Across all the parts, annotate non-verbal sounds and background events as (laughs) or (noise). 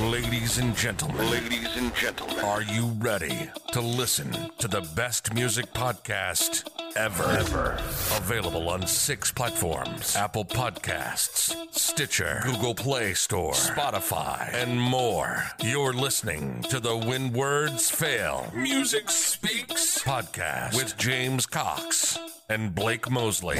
Ladies and gentlemen, Ladies and gentlemen, are you ready to listen to the best music podcast ever? Ever. Available on six platforms Apple Podcasts, Stitcher, Google Play Store, Spotify, and more. You're listening to the When Words Fail Music Speaks podcast with James Cox and Blake Mosley.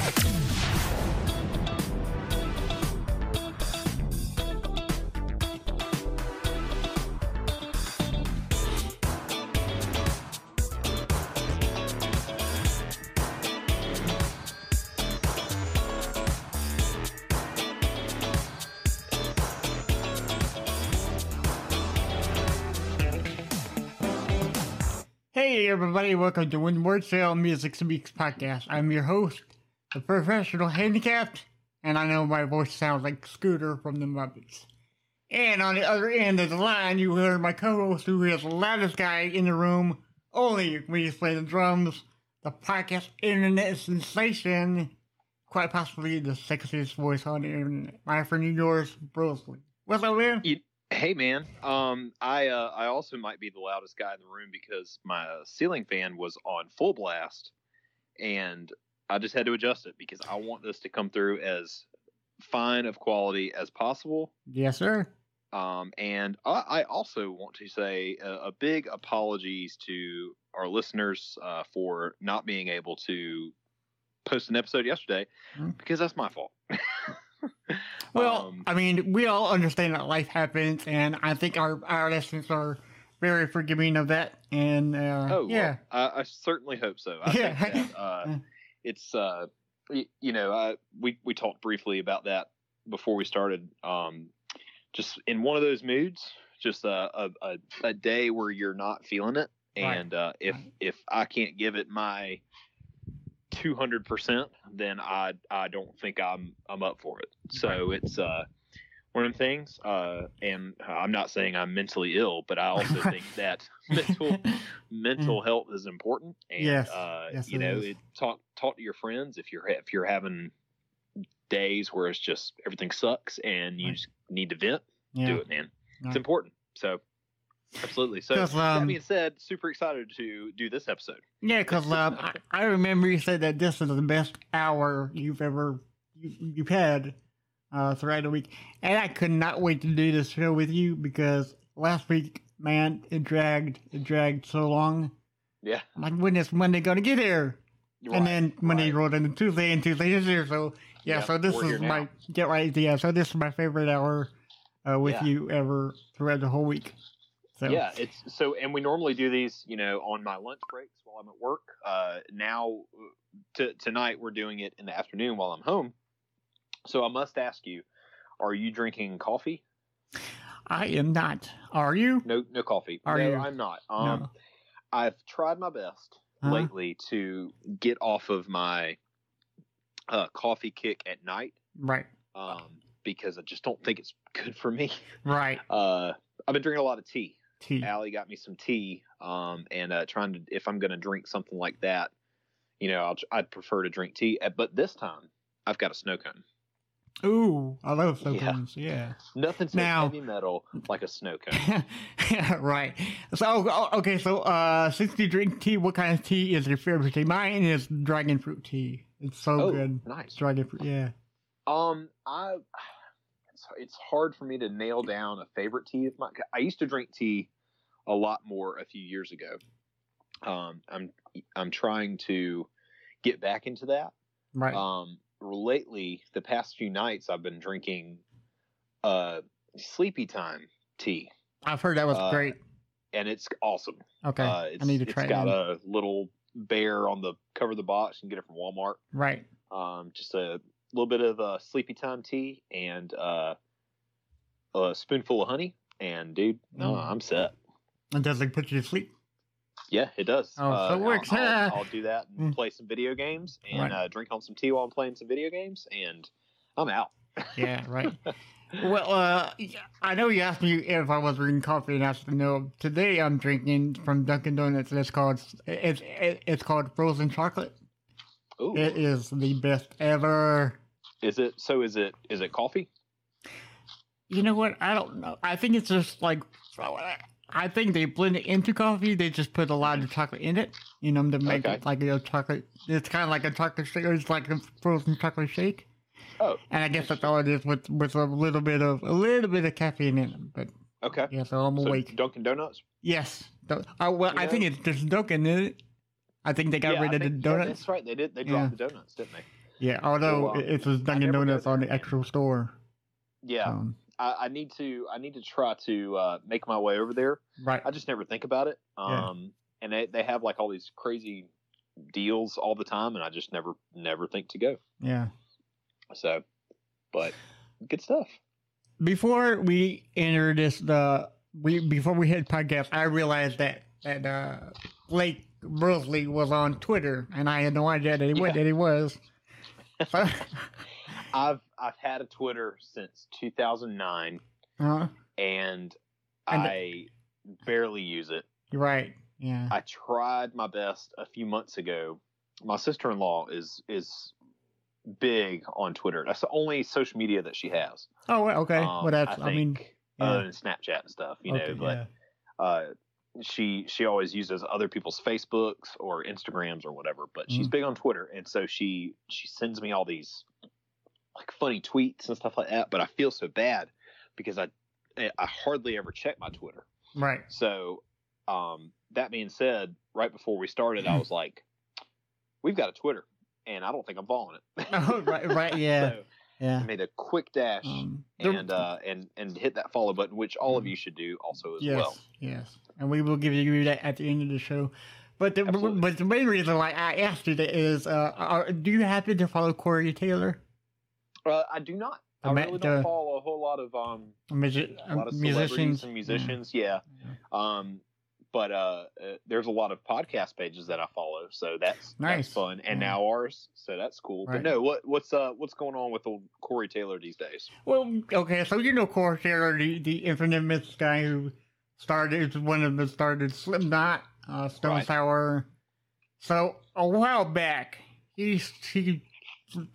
Everybody, welcome to When Words Fail Music Speaks podcast. I'm your host, the professional handicapped, and I know my voice sounds like Scooter from the Muppets. And on the other end of the line, you heard my co-host, who is the loudest guy in the room, only when he's playing the drums, the podcast internet sensation, quite possibly the sexiest voice on the internet. My friend yours, Brosley. What's up, man? You, hey man, um, I uh, I also might be the loudest guy in the room because my uh, ceiling fan was on full blast, and I just had to adjust it because I want this to come through as fine of quality as possible. Yes, sir. Um, and I, I also want to say a, a big apologies to our listeners uh, for not being able to post an episode yesterday Hmm. because that's my fault. (laughs) Well, Um, I mean, we all understand that life happens, and I think our our listeners are very forgiving of that. And uh, Oh yeah, well, I, I certainly hope so. I Yeah. think that, (laughs) uh, it's uh, y- you know, I, we we talked briefly about that before we started. Um, just in one of those moods, just a a, a, day where you're not feeling it, Right. and uh, if Right. if I can't give it my two hundred percent, then I I don't think I'm I'm up for it. So it's uh. One of the things, uh, and I'm not saying I'm mentally ill, but I also (laughs) think that mental mental health is important and Yes. uh Yes, you it know it, talk talk to your friends if you're if you're having days where it's just everything sucks and you Right. just need to vent yeah. do it man Right. it's important so absolutely so 'Cause, that um, being said super excited to do this episode Yeah, because (laughs) um, I, I remember you said that this is the best hour you've ever you, you've had uh, throughout the week, and I could not wait to do this show with you because last week, man, it dragged it dragged so long. yeah I'm like, when is Monday gonna get here? You're and then Monday right. rolled into Tuesday, and Tuesday is here. So yeah, Yeah, so this is my now. get right. Yeah, so this is my favorite hour uh, with Yeah. you ever throughout the whole week. So Yeah, it's so, and we normally do these, you know, on my lunch breaks while I'm at work. Uh, now, t- tonight we're doing it in the afternoon while I'm home. So I must ask you, are you drinking coffee? I am not. Are you? No, no coffee. Are no, you? I'm not. Um, no. I've tried my best Uh-huh. lately to get off of my uh, coffee kick at night Right. um, because I just don't think it's good for me. Right. Uh, I've been drinking a lot of tea. Tea. Allie got me some tea, um, and uh, trying to if I'm going to drink something like that, you know, I'll, I'd prefer to drink tea. Uh, But this time, I've got a snow cone. Ooh, I love snow Yeah. cones. Yeah. Nothing so Now- heavy metal like a snow cone. (laughs) right. So oh, okay. So uh, since you drink tea, what kind of tea is your favorite tea? Mine is dragon fruit tea. It's so oh, good. nice. Dragon fruit. Yeah. Um, I it's, it's hard for me to nail down a favorite tea of mine. I used to drink tea a lot more a few years ago. Um, I'm I'm trying to get back into that. Right. Um, lately, the past few nights, I've been drinking uh sleepy time tea, I've heard that was uh, great. and it's awesome. Okay. Uh, it's, I need to it's try it. got then. a little bear on the cover of the box. You can get it from Walmart. Right. Um, just a little bit of uh, sleepy time tea and uh, a spoonful of honey, and dude, no, Mm. I'm set. And does it put you to sleep? Yeah, it does. Oh, so uh, it works. I'll, I'll, I'll do that and (laughs) Mm. play some video games and Right. uh, drink on some tea while I'm playing some video games, and I'm out. (laughs) Yeah. Right. well, uh, I know you asked me if I was drinking coffee, and I said no. Today I'm drinking from Dunkin' Donuts. It's called it's it's called frozen chocolate. Ooh, It is the best ever. is it? So is it? Is it coffee? You know what? I don't know. I think it's just like I think they blend it into coffee. They just put a lot of chocolate in it, you know, to make Okay. it like a chocolate. It's kind of like a chocolate shake. It's like a frozen chocolate shake. Oh, And I guess that's all it is with with a little bit of a little bit of caffeine in it. But okay. yeah, so I'm So awake. Dunkin' Donuts. yes. Do- uh, well, I think it's just Dunkin' in it. I think they got yeah, rid I of the think- yeah, donuts. that's right. They did. They Yeah. dropped the donuts, didn't they? Yeah, although um, it- it's Dunkin' Donuts on the actual store. Yeah. Um, I, I need to. I need to try to uh, make my way over there. right. I just never think about it. Yeah. Um, and they they have like all these crazy deals all the time, and I just never never think to go. Yeah. So, but good stuff. before we enter this the we before we hit podcast, I realized that that uh Blake Bursley was on Twitter, and I had no idea that he Yeah. that he was. (laughs) So, I've I've had a Twitter since 2009, uh, and And- I barely use it. right. Yeah. I tried my best a few months ago. My sister in law is is big on Twitter. That's the only social media that she has. Oh, okay. Um, well, that's. I, mean, think, yeah. other than Snapchat and stuff, you okay, know. But uh, she she always uses other people's Facebooks or Instagrams or whatever. But she's Mhm. big on Twitter, and so she she sends me all these like funny tweets and stuff like that. But I feel so bad because I I hardly ever check my Twitter. right. So, um, that being said, right before we started, I (clears throat) was like, "We've got a Twitter, and I don't think I'm following it." (laughs) Oh, right, right, (laughs) yeah. so Yeah. I made a quick dash Um, and uh, and and hit that follow button, which all of Mhm. you should do also as yes, well. yes, and we will give you that at the end of the show. But the Absolutely. but the main reason why I asked you that is, uh, are, do you happen to follow Corey Taylor, Uh, I do not. I really the- don't follow a whole lot of um a, a lot of musicians? and musicians. Yeah. Um, but uh, uh, there's a lot of podcast pages that I follow, so that's Nice. that's fun. And Yeah. now ours, so that's cool. Right. But no, what what's uh what's going on with old Corey Taylor these days? Well, okay, so you know Corey Taylor, the, the infamous guy who started, one of the started Slipknot, uh, Stone Right. Sour. So a while back, he he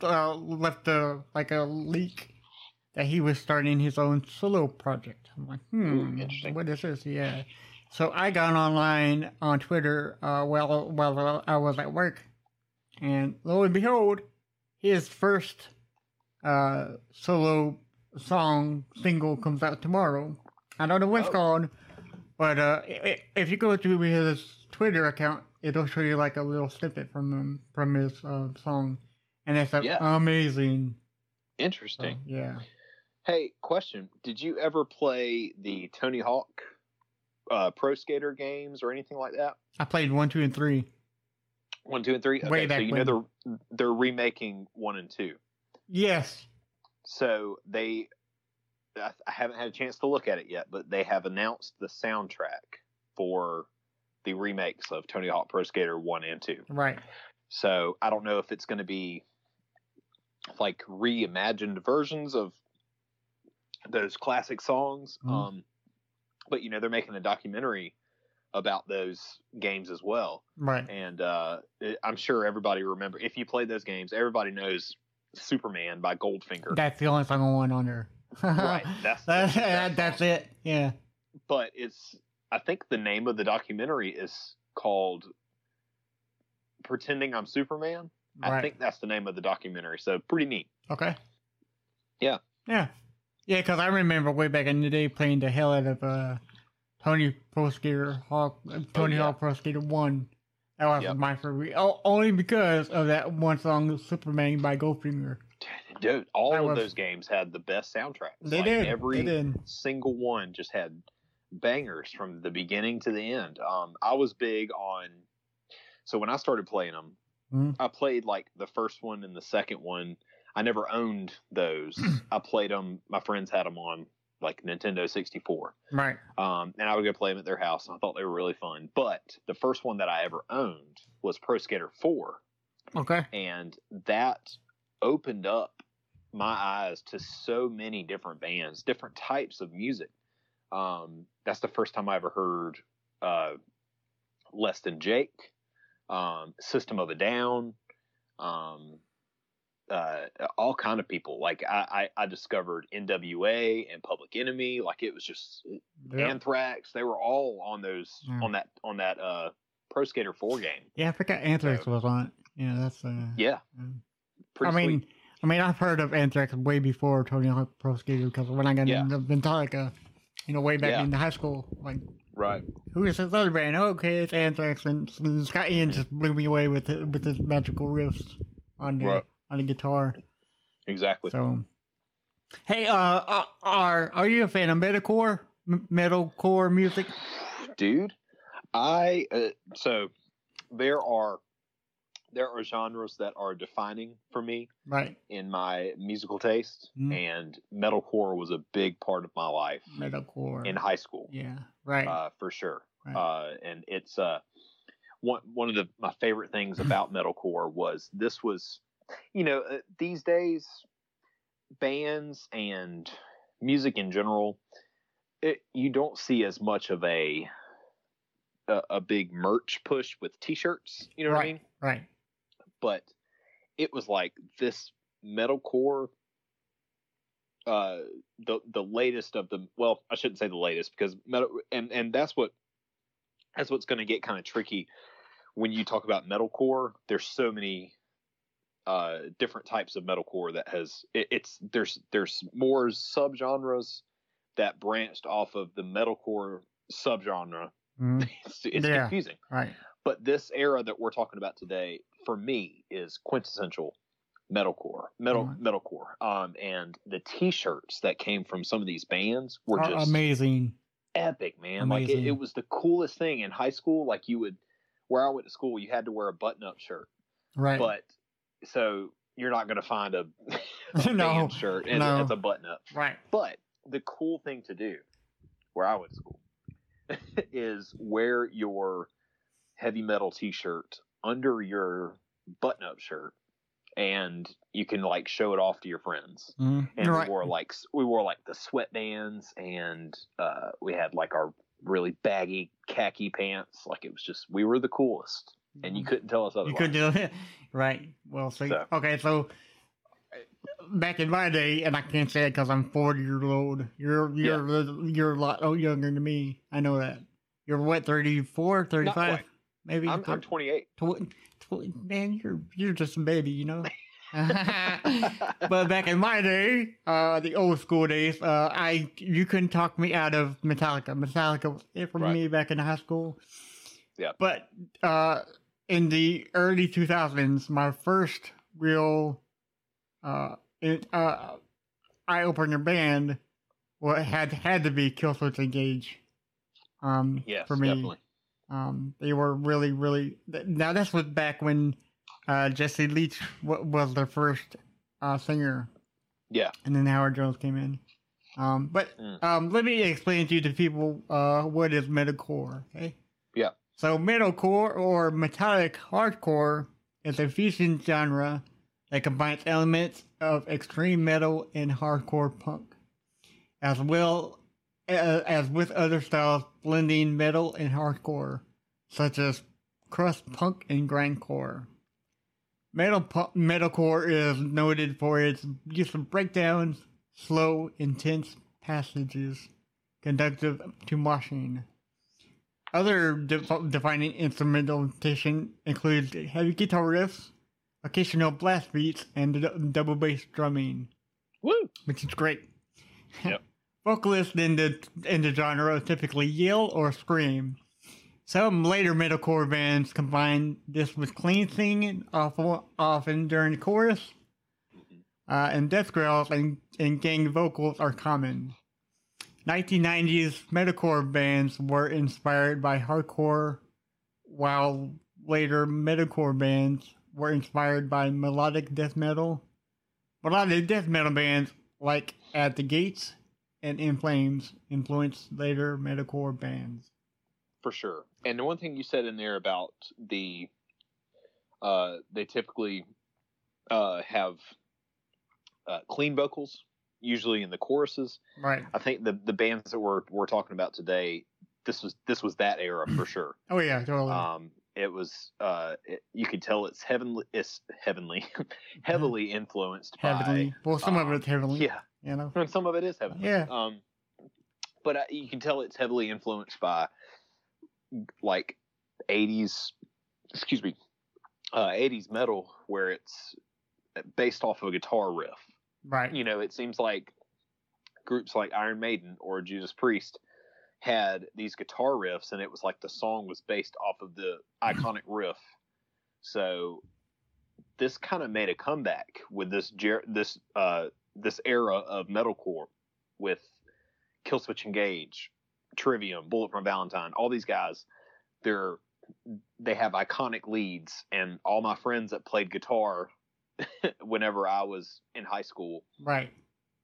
uh, left a like a leak that he was starting his own solo project. I'm like, hmm, interesting. what is this? Yeah. So I got online on Twitter uh, while while I was at work, and lo and behold, his first uh, solo song single comes out tomorrow. I don't know what it's Oh. called, but uh, if you go to his Twitter account, it'll show you like a little snippet from him from his uh, song, and it's uh, Yeah. amazing. So, Interesting. yeah. Hey, question: Did you ever play the Tony Hawk uh, Pro Skater games or anything like that? I played one, two, and three. One, two, and three. Okay, Way so back you know they're they're remaking one and two. Yes. So they, I, I haven't had a chance to look at it yet, but they have announced the soundtrack for the remakes of Tony Hawk Pro Skater one and two. Right. So I don't know if it's going to be like reimagined versions of those classic songs. Mhm. Um, but you know they're making a documentary about those games as well, Right. and uh, I'm sure everybody remember if you played those games, everybody knows Superman by Goldfinger. That's the only I want on there. Right. That's (laughs) That's, that that's it. Yeah. But it's I think the name of the documentary is called Pretending I'm Superman. I think that's the name of the documentary. So pretty neat. Okay. Yeah. Yeah. Yeah, because I remember way back in the day playing the hell out of uh, Tony Pro Skater Hawk, uh, Tony Oh, yeah. Hawk Pro Skater 1. That was Yep. my favorite. Oh, only because of that one song, Superman by Goldfinger. Dude, all That of those games had the best soundtracks. They Like, did. Every They did. single one just had bangers from the beginning to the end. Um, I was big on. So when I started playing them, Mhm. I played like the first one and the second one. I never owned those. I played them. My friends had them on like Nintendo 64. Right. Um, and I would go play them at their house. And I thought they were really fun. But the first one that I ever owned was Pro Skater 4 Okay. and that opened up my eyes to so many different bands, different types of music. Um, that's the first time I ever heard uh, Less Than Jake, um, System of a Down, um, uh, all kind of people. Like I, I, I discovered NWA and Public Enemy. Like it was just Yep. Anthrax. They were all on those Yeah. on that on that uh, Pro Skater Four game. Yeah, I forgot Anthrax was on it. Yeah, that's uh. Yeah, pretty I mean, sweet. I mean, I've heard of Anthrax way before Tony Hawk Pro Skater because when I got Yeah. into Metallica, you know, way back Yeah. in high school, like, Right. who is this other band? Oh, okay, it's Anthrax, and, and Scott Ian just blew me away with it, with his magical riffs on the Right. on the guitar. Exactly. So, hey, uh, uh, are are you a fan of metalcore, M- metalcore music? dude i uh, so there are there are genres that are defining for me Right, in my musical taste Mhm. and metalcore was a big part of my life metalcore. in high school yeah, right. uh, for sure Right. uh, and it's uh one one of the my favorite things (laughs) about metalcore was this was you know uh, these days bands and music in general it, you don't see as much of a, a a big merch push with t-shirts you know what i mean right. But it was like this metalcore uh the the latest of the well i shouldn't say the latest because metal and and that's what that's what's going to get kind of tricky when you talk about metalcore. There's so many uh different types of metalcore that has it, it's there's there's more subgenres that branched off of the metalcore subgenre Mhm. (laughs) it's, it's Yeah. confusing Right. but this era that we're talking about today for me is quintessential metalcore metal Right. metalcore um and the t-shirts that came from some of these bands were Are just amazing. epic man like it, it was the coolest thing in high school like you would where i went to school you had to wear a button-up shirt Right. but so you're not going to find a, (laughs) a (laughs) No, band shirt and no. it's a button-up right. but the cool thing to do, where I went to school, (laughs) is wear your heavy metal T-shirt under your button-up shirt, and you can like show it off to your friends. Mhm. And Right. we wore like s- we wore like the sweatbands, and uh, we had like our really baggy khaki pants. Like it was just we were the coolest, and you couldn't tell us otherwise. You could do it. Right. Well, so, So- okay, so back in my day, and I can't say it because I'm 40 years old. You're you're you're a lot oh, younger than me. I know that. You're what 34, 35, quite. maybe. I'm, I'm 28. Tw- tw- man, you're you're just a baby, you know. (laughs) but back in my day, uh, the old school days, uh, I you couldn't talk me out of Metallica. Metallica was it for Right. me back in high school. Yeah. But uh, in the early 2000s, my first real uh, it, uh, eye opener band, well, had had to be Killswitch Engage. Um, Yes, for me, definitely. um, they were really, really. th- Now this was back when uh, Jesse Leach w- was the first uh, singer, Yeah. and then Howard Jones came in. Um, but Mm. um, let me explain to you, to people, uh, what is metalcore. Okay. Yeah. So metalcore or metallic hardcore is a fusion genre that combines elements of extreme metal and hardcore punk, as well uh, as with other styles blending metal and hardcore, such as crust punk and grindcore. Metal pu- metalcore is noted for its use of breakdowns, slow, intense passages, conductive to moshing. Other def- defining instrumentation includes heavy guitar riffs, occasional blast beats, and double bass drumming Woo. which is great. (laughs) Yep. Vocalists in the in the genre typically yell or scream. Some later metalcore bands combine this with clean singing, awful, often during the chorus, uh, and death growls and, and gang vocals are common. 1990s metalcore bands were inspired by hardcore, while later metalcore bands were inspired by melodic death metal. Melodic death metal bands like At the Gates and In Flames influenced later metalcore bands. for sure. And the one thing you said in there about the, uh, they typically uh, have uh, clean vocals, usually in the choruses. Right. I think the the bands that we're we're talking about today, this was this was that era for sure. Oh yeah, totally. Um, it was uh, it, you could tell it's heavenly, it's heavenly, (laughs) heavily influenced heavenly. by Well, some of uh, it's heavenly. yeah, You know. and some of it is heavenly. Yeah. Um, but uh, you can tell it's heavily influenced by like '80s, excuse me, uh, '80s metal, where it's based off of a guitar riff. Right. You know, it seems like groups like Iron Maiden or Judas Priest had these guitar riffs, and it was like the song was based off of the (laughs) iconic riff. So this kind of made a comeback with this this uh, this era of metalcore with Killswitch Engage, Trivium, Bullet from Valentine, all these guys. They're they have iconic leads, and all my friends that played guitar (laughs) whenever I was in high school Right.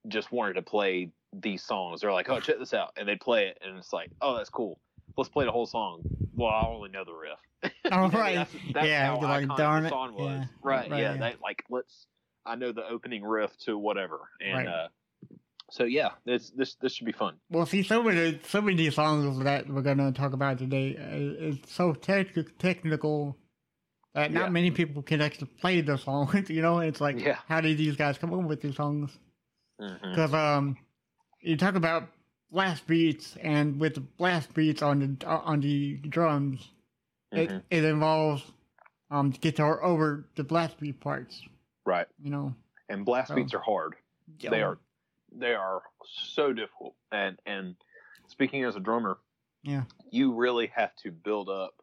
just wanted to play these songs. They're like, "Oh, (sighs) check this out," and they play it, and it's like, "Oh, that's cool. Let's play the whole song." Well, I only know the riff. (laughs) Know, right. That's, that's Yeah, like, darn the it. song was. Yeah, Right, right, Yeah. yeah. Like let's. I know the opening riff to whatever, and Right. uh, so yeah, this this this should be fun. Well, see, so many of these songs that we're gonna talk about today uh, is so tech- technical that not Yeah. many people can actually play the songs. (laughs) You know, it's like, Yeah. how did these guys come up with these songs? Because um, you talk about blast beats, and with the blast beats on the on the drums, Mhm. it it involves um guitar over the blast beat parts. Right, You know, and blast Oh. beats are hard. They are they are so difficult, and and speaking as a drummer, Yeah. you really have to build up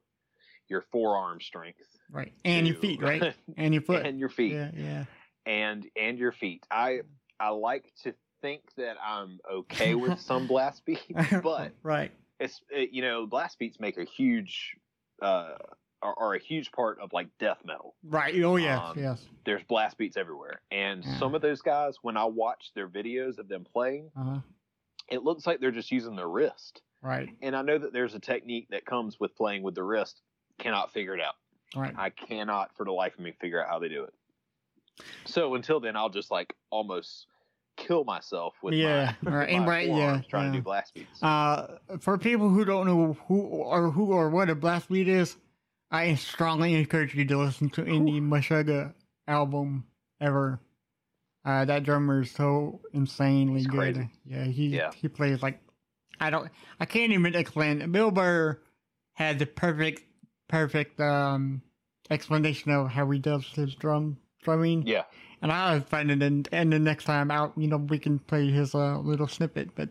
your forearm strength right, and your feet, right, (laughs) and your foot. and your feet Yeah, yeah. and and your feet. I I like to think that I'm (laughs) okay with some blast beats, (laughs) but right, it's it, you know blast beats make a huge uh are, are a huge part of like death metal. right. Oh yes, Um, yes. There's blast beats everywhere, and Yeah. some of those guys, when I watch their videos of them playing, Uh-huh. it looks like they're just using their wrist. Right, And I know that there's a technique that comes with playing with the wrist. Cannot figure it out. right. I cannot for the life of me figure out how they do it. So until then, I'll just like almost kill myself with Yeah, (laughs) my, right, with and right, yeah, forearms trying to do blast beats. Uh, for people who don't know who or who or what a blast beat is, I strongly encourage you to listen to any Meshuggah album ever. Uh, that drummer is so insanely He's good. crazy. Yeah, he Yeah. he plays like I don't I can't even explain. Bill Burr had the perfect perfect um explanation of how he does his drum drumming. yeah, And I was finding and and the next time out, you know, we can play his uh, little snippet. But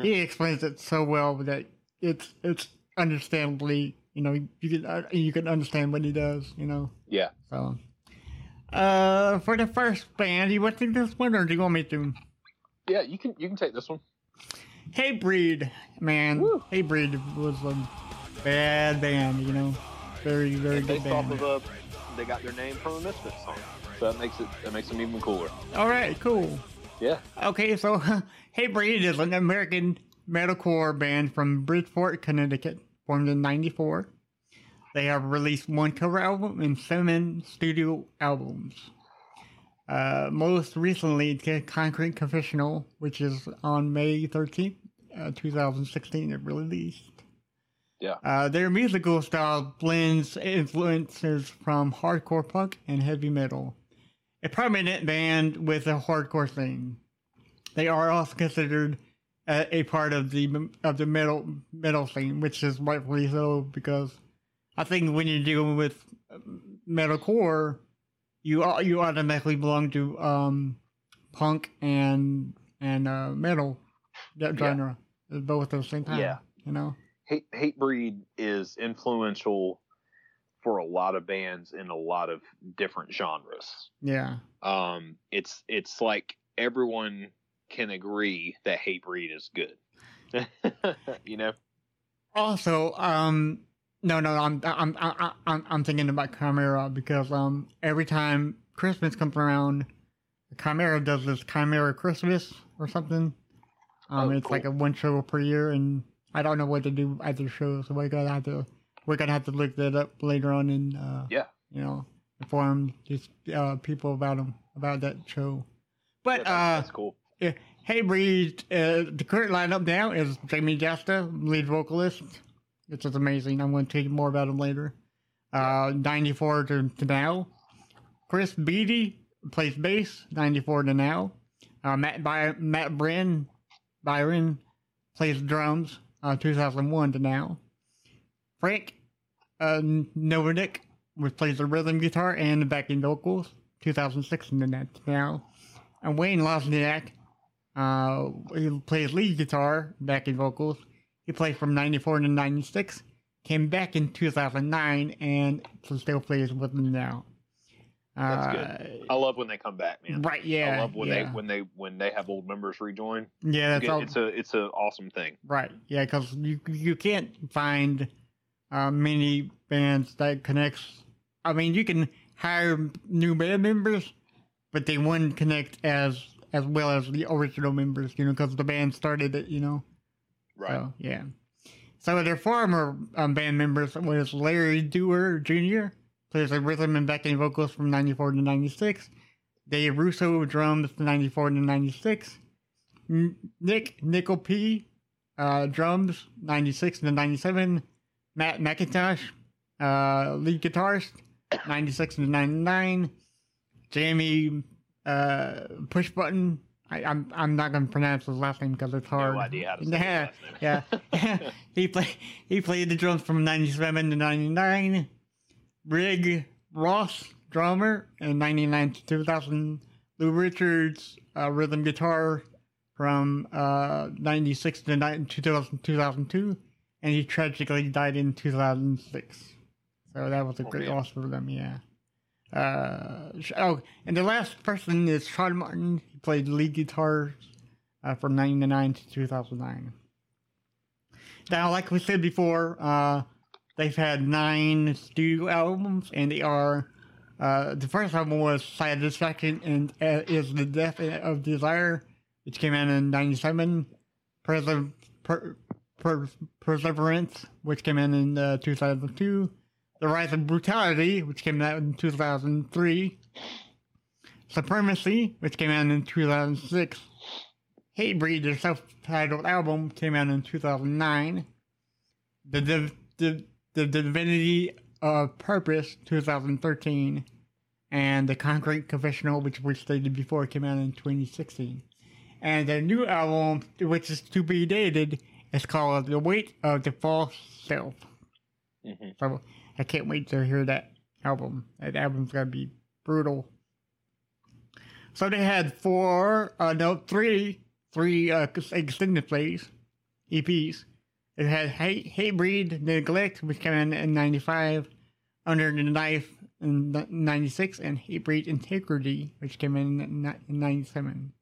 he explains it so well that it's it's understandably, you know, you can uh, you can understand what he does, you know. yeah. So, uh, for the first band, you want to take this one, or do you want me to? Yeah, you can you can take this one. Hatebreed, man. Woo. Hatebreed was a bad band, you know, very very good based off band. of a, they got their name from a Misfits song, so that makes it that makes them even cooler. All right, cool. Yeah, Okay, so (laughs) Hatebreed is an American metalcore band from Bridgeport, Connecticut, formed in '94. They have released one cover album and seven studio albums. Uh, most recently, Concrete Confessional, which is on May 13th, uh, 2016, it released. Yeah. Uh, their musical style blends influences from hardcore punk and heavy metal. A prominent band with a hardcore theme. They are also considered a, a part of the of the metal metal scene, which is rightfully so because I think when you're dealing with metalcore, you you automatically belong to um, punk and and uh, metal that Yeah. genre, both at the same time. Yeah. you know. Hate Hatebreed is influential for a lot of bands in a lot of different genres. Yeah, Um, it's it's like everyone can agree that Hatebreed is good. (laughs) you know? Also, um, no, no, I'm, I'm, I'm, I'm, I'm thinking about Chimaira because um, every time Christmas comes around, Chimaira does this Chimaira Christmas or something. Um, Oh, it's like a one show per year, and I don't know what to do at the show, so we're gonna have to, we're gonna have to look that up later on and uh, Yeah. you know, inform these uh, people about them about that show. But Yeah, that- uh, that's cool. yeah. Hatebreed, uh, the current lineup now is Jamey Jasta, lead vocalist, which is amazing. I'm going to tell you more about him later. uh, 94 to, to now. Chris Beatty plays bass, 94 to now. Uh, Matt By- Matt Bryn Byron plays drums, uh, 2001 to now. Frank uh, Novick which plays the rhythm guitar and the backing vocals, 2006 to now. And Wayne Lozinak, uh, he plays lead guitar, backing vocals. He played from 94 to 96, came back in 2009, and still plays with them now. That's good. I love when they come back, man. Right? Yeah. I love when yeah. they when they when they have old members rejoin. Yeah, that's It's all. it's a it's a awesome thing. Right. Yeah, because you you can't find uh, many bands that connects. I mean, you can hire new band members, but they wouldn't connect as as well as the original members. You know, because the band started it. You know. Right. So yeah. So their former um, band members was Larry Dwyer Jr. plays the rhythm and backing vocals from '94 to '96. Dave Russo drums from '94 to '96. Nick Nickel P uh, drums '96 to '97. Matt McIntosh uh, lead guitarist '96 to '99. Jamie uh, Push Button. I, I'm I'm not gonna pronounce his last name because it's hard. No idea how to say Yeah, yeah. (laughs) he play he played the drums from '97 to '99. Rigg Ross drummer in '99 to 2000. Lou Richards uh, rhythm guitar from uh, '96 to ni- 2000, 2002, and he tragically died in 2006. So that was a Oh, great man. loss for them. Yeah. Uh, oh, and the last person is Sean Martin. He played lead guitar uh, from '99 to 2009. Now, like we said before, uh, they've had nine studio albums, and they are. Uh, the first album was Satisfaction and uh, is the Death of Desire, which came out in '97. Perse- per- per- Perseverance, which came out in uh, 2002. The Rise of Brutality, which came out in 2003. Supremacy, which came out in 2006. Hatebreed, their self-titled album, came out in 2009. The Div- the, the Divinity of Purpose, 2013. And The Concrete Confessional, which we stated before, came out in 2016. And their new album, which is to be dated, is called The Weight of the False Self. Mhm. So I can't wait to hear that album. That album's gonna be brutal. So they had four, uh, no, three, three uh, extended plays, EPs. It had Hate, Hatebreed, Neglect, which came in in 95, Under the Knife in 96, and Hatebreed Integrity, which came in in 97.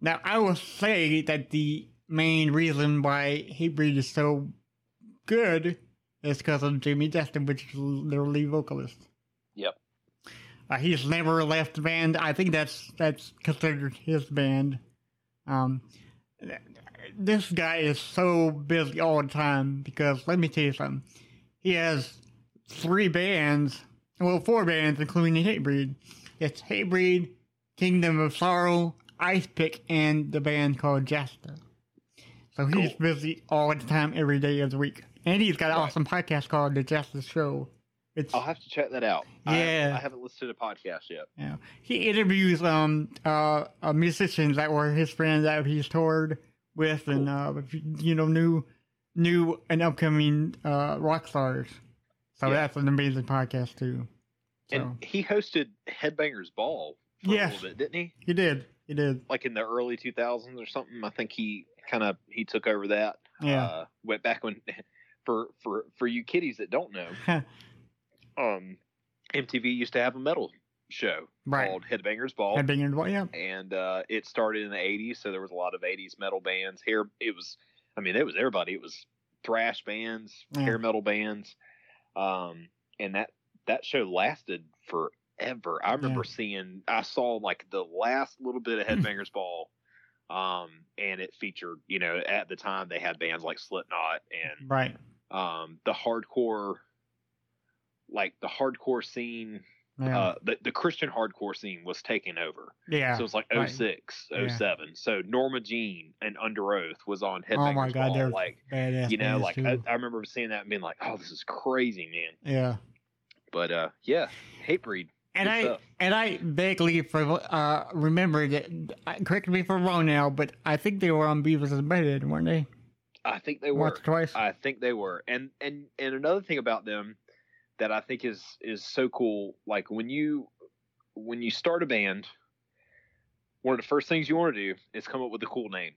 Now, I will say that the main reason why Hatebreed is so good is because of Jamie Destin, which is their lead vocalist. Yep. Uh, he's never left the band. I think that's that's considered his band. Um, this guy is so busy all the time because let me tell you something. He has three bands, well, four bands, including Hatebreed. It's Hatebreed, Kingdom of Sorrow, Ice Pick, and the band called Jasta. So he's Cool. busy all the time, every day of the week. And he's got an Right. awesome podcast called The Jasta Show. It's I'll have to check that out. Yeah. I, haven't listened to the podcast yet. Yeah, he interviews um uh, uh musicians that were his friends that he's toured with, and uh you know new new and upcoming uh rock stars. So Yeah. that's an amazing podcast too. So And he hosted Headbangers Ball for a Yes. little bit, didn't he? he did, he did. Like in the early 2000s or something. I think he kind of he took over that. Yeah. Uh, went back when (laughs) for for for you kiddies that don't know, (laughs) um, MTV used to have a metal show Right. called Headbangers Ball. In what? Yeah, and uh, it started in the 80s so there was a lot of 80s metal bands here it was i mean it was everybody it was thrash bands Yeah. hair metal bands um, and that that show lasted forever i remember seeing i saw like the last little bit of (laughs) headbangers ball um, and it featured you know at the time they had bands like slipknot and right. um, the hardcore like the hardcore scene Yeah. uh, the, the Christian hardcore scene was taking over. yeah. So it's like right. 06, Yeah. 07. So Norma Jean and Underoath was on Headbangers oh my god, Ball. they're Like, badass. you know, like. I, I remember seeing that and being like, oh, this is crazy, man. yeah. But uh, yeah, Hatebreed. And I and I vaguely for uh remember that. Correct me if I'm wrong now, but I think they were on Beavis and Butthead, weren't they? I think they were. Once twice. I think they were. And and and another thing about them that I think is is so cool, like when you when you start a band, one of the first things you want to do is come up with a cool name.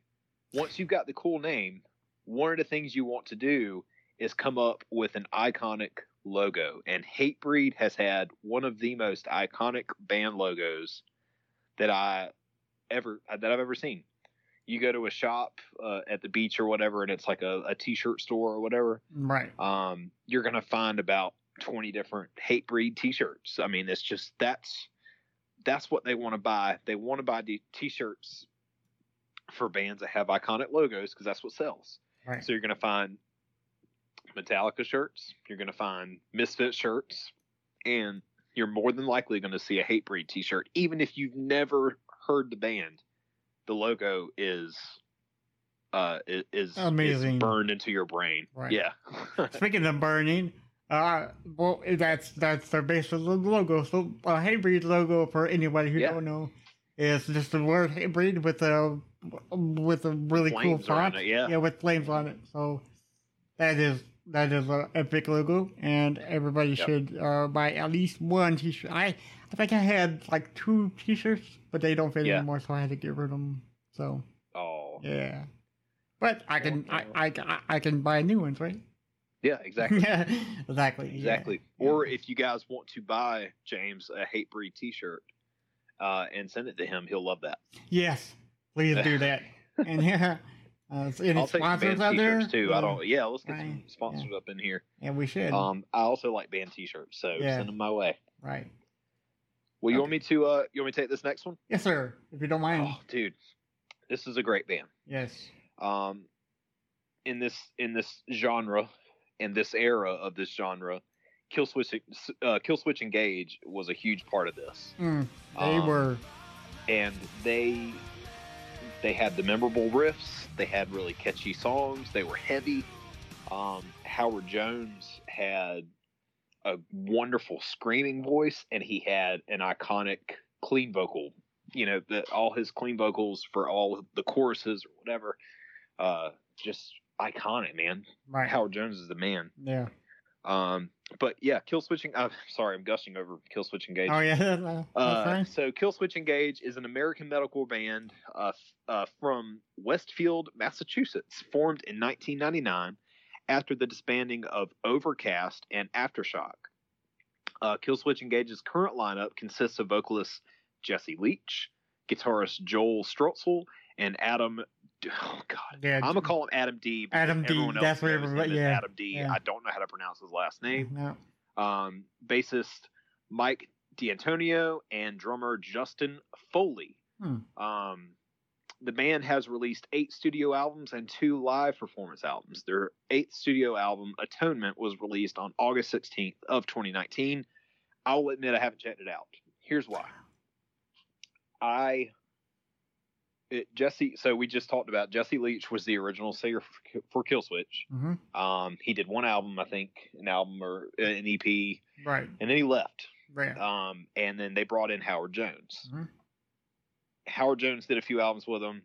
Once you've got the cool name, one of the things you want to do is come up with an iconic logo. And Hatebreed has had one of the most iconic band logos that I ever that I've ever seen. You go to a shop uh, at the beach or whatever, and it's like a, a t-shirt store or whatever. right. Um, you're gonna find about 20 different Hatebreed t-shirts. I mean, it's just that's that's what they want to buy. They want to buy the t-shirts for bands that have iconic logos because that's what sells. Right. So you're gonna find Metallica shirts. You're gonna find Misfit shirts, and you're more than likely gonna see a Hatebreed t-shirt, even if you've never heard the band. The logo is uh is, Amazing. is burned into your brain. Right. Yeah. (laughs) Speaking of burning, uh, well, that's that's their basic logo. So, uh, Hatebreed logo for anybody who Yeah. don't know is just the word Hatebreed with a with a really cool Flames in font. it, yeah. yeah, with flames on it. So that is that is an epic logo, and everybody Yep. should uh, buy at least one T-shirt. I I think I had like two T-shirts, but they don't fit Yeah. anymore, so I had to get rid of them. So Oh. yeah, but I can I, I, I, I can buy new ones, right? Yeah, exactly. (laughs) yeah, exactly. yeah. Exactly. Or if you guys want to buy James a Hatebreed t-shirt uh, and send it to him, he'll love that. Yes, please do that. (laughs) and (laughs) yeah, uh, so any I'll sponsors band out there? too. I don't. Yeah, let's get Right, some sponsors up in here. Yeah, we should. Um, I also like band t-shirts, so Yeah. send them my way. right. Well, you Okay. want me to? Uh, you want me to take this next one? Yes, sir. If you don't mind. Oh, dude, this is a great band. Yes. Um, in this in this genre, in this era of this genre, Killswitch uh, Killswitch Engage was a huge part of this. Mm, they Um, were. and they they had the memorable riffs they had really catchy songs they were heavy um, howard jones had a wonderful screaming voice and he had an iconic clean vocal you know that all his clean vocals for all the choruses or whatever uh, just iconic man Right. howard jones is the man Yeah. Um, but yeah kill switching uh, (laughs) sorry i'm gushing over kill switch engage Oh yeah. (laughs) Uh, so Killswitch Engage is an American metalcore band uh, uh, from Westfield, Massachusetts, formed in 1999 after the disbanding of Overcast and Aftershock. Uh, Killswitch Engage's current lineup consists of vocalist Jesse Leach, guitarist Joel Stroetzel, and Adam. (laughs) Oh God, Yeah. I'm gonna call him Adam D. Adam D, that's what everybody- yeah, Adam D. yeah. I don't know how to pronounce his last name No. um, bassist Mike D'Antonio and drummer Justin Foley. Hmm. Um, the band has released eight studio albums and two live performance albums. Their eighth studio album, Atonement, was released on August 16th of 2019. I'll admit I haven't checked it out. Here's why. I it, Jesse. So we just talked about Jesse Leach was the original singer for, for Killswitch. hmm Um, he did one album, I think, an album or uh, an EP, Right. and then he left. Right. Um, and then they brought in Howard Jones. Mhm. Howard Jones did a few albums with him,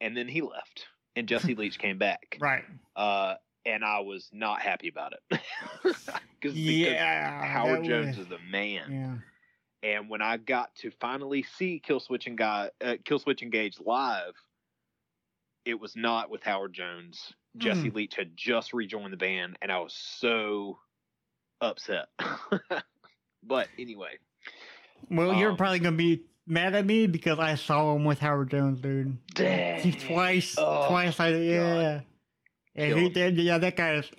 and then he left, and Jesse (laughs) Leach came back. right. Uh, and I was not happy about it (laughs) because Yeah. Howard Jones was- is the man. Yeah. And when I got to finally see Killswitch and Guy, uh, Killswitch Engage live, it was not with Howard Jones. Jesse Hmm. Leach had just rejoined the band, and I was so upset. (laughs) but anyway, Well, you're Um, probably gonna be mad at me because I saw him with Howard Jones, dude. Dang. Twice, Oh, twice. I yeah. Yeah, Kill he did. Yeah, that guy is.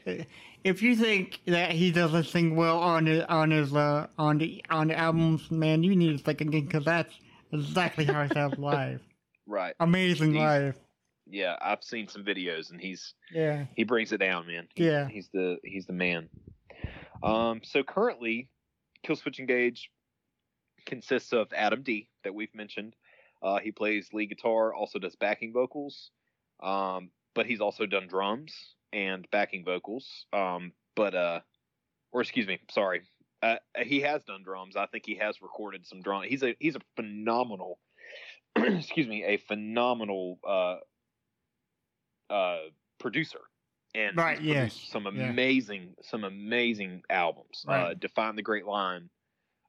If you think that he doesn't sing well on his on his uh, on the on the albums, man, you need to think again because that's exactly how he sounds live. (laughs) right? Amazing He's- live. Yeah, I've seen some videos, and he's Yeah. he brings it down, man. He's, Yeah. he's the he's the man. Um, so currently, Killswitch Engage consists of Adam D that we've mentioned. Uh, he plays lead guitar, also does backing vocals, um, but he's also done drums and backing vocals. Um, but uh, or excuse me, sorry, uh, he has done drums. I think he has recorded some drum. He's a he's a phenomenal, (clears throat) excuse me, a phenomenal uh, uh, producer and Right, yes, some yeah. amazing some amazing albums. Uh, Define the Great Line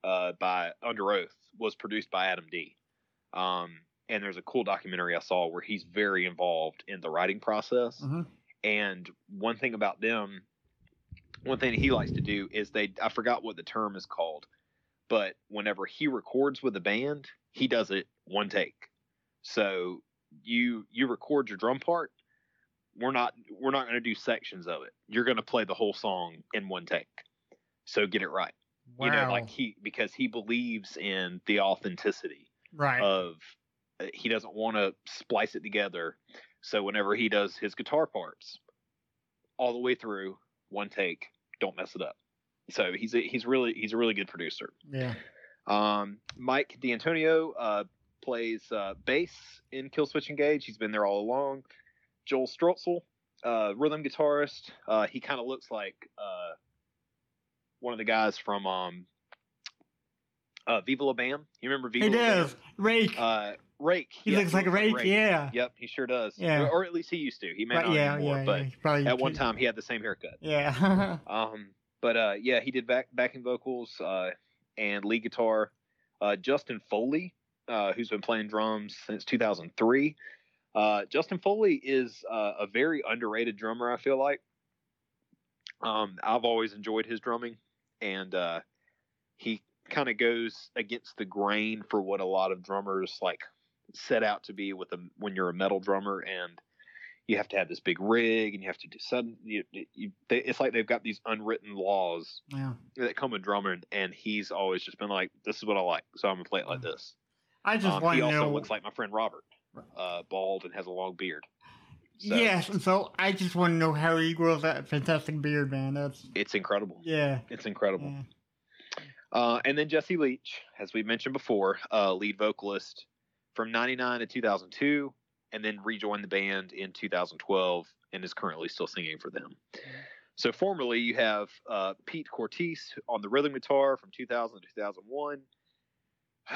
uh, by Underoath was produced by Adam D. Um, and there's a cool documentary I saw where he's very involved in the writing process. Mhm. And one thing about them, one thing he likes to do is they I forgot what the term is called, but whenever he records with a band, he does it one take. So you you record your drum part. We're not we're not going to do sections of it. You're going to play the whole song in one take. So get it right. Wow. You know, like he because he believes in the authenticity right. of uh, he doesn't want to splice it together. So whenever he does his guitar parts, all the way through one take, don't mess it up. So he's a, he's really he's a really good producer. yeah. Um, Mike D'Antonio uh, plays uh, bass in Killswitch Engage. He's been there all along. Joel Stroetzel, uh, rhythm guitarist. Uh, he kind of looks like uh, one of the guys from um, uh, Viva La Bam. You remember Viva He La Bam? does. Rake. Rake. he Yep, looks like a rake. Yeah. Yep, he sure does. Yeah. Or, or at least he used to. He may But not yeah, anymore, yeah, but yeah. probably at one time he had the same haircut. Yeah. (laughs) Um, but uh, yeah, he did back backing vocals uh, and lead guitar. Uh, Justin Foley, uh, who's been playing drums since 2003. Uh, Justin Foley is uh, a very underrated drummer. I feel like. Um, I've always enjoyed his drumming, and uh, he kind of goes against the grain for what a lot of drummers like set out to be with a when you're a metal drummer and you have to have this big rig and you have to do sudden you, you, they, it's like they've got these unwritten laws yeah. that come with drumming and he's always just been like this is what i like so i'm gonna play it like this I just um, want he to also know. looks like my friend robert uh, bald and has a long beard so yes. So I just want to know how he grows that fantastic beard, man. That's it's incredible yeah. it's incredible yeah. Uh, and then Jesse Leach, as we mentioned before, uh, lead vocalist from 99 to 2002, and then rejoined the band in 2012 and is currently still singing for them. So, formerly, you have uh, Pete Cortese on the rhythm guitar from 2000 to 2001, (sighs)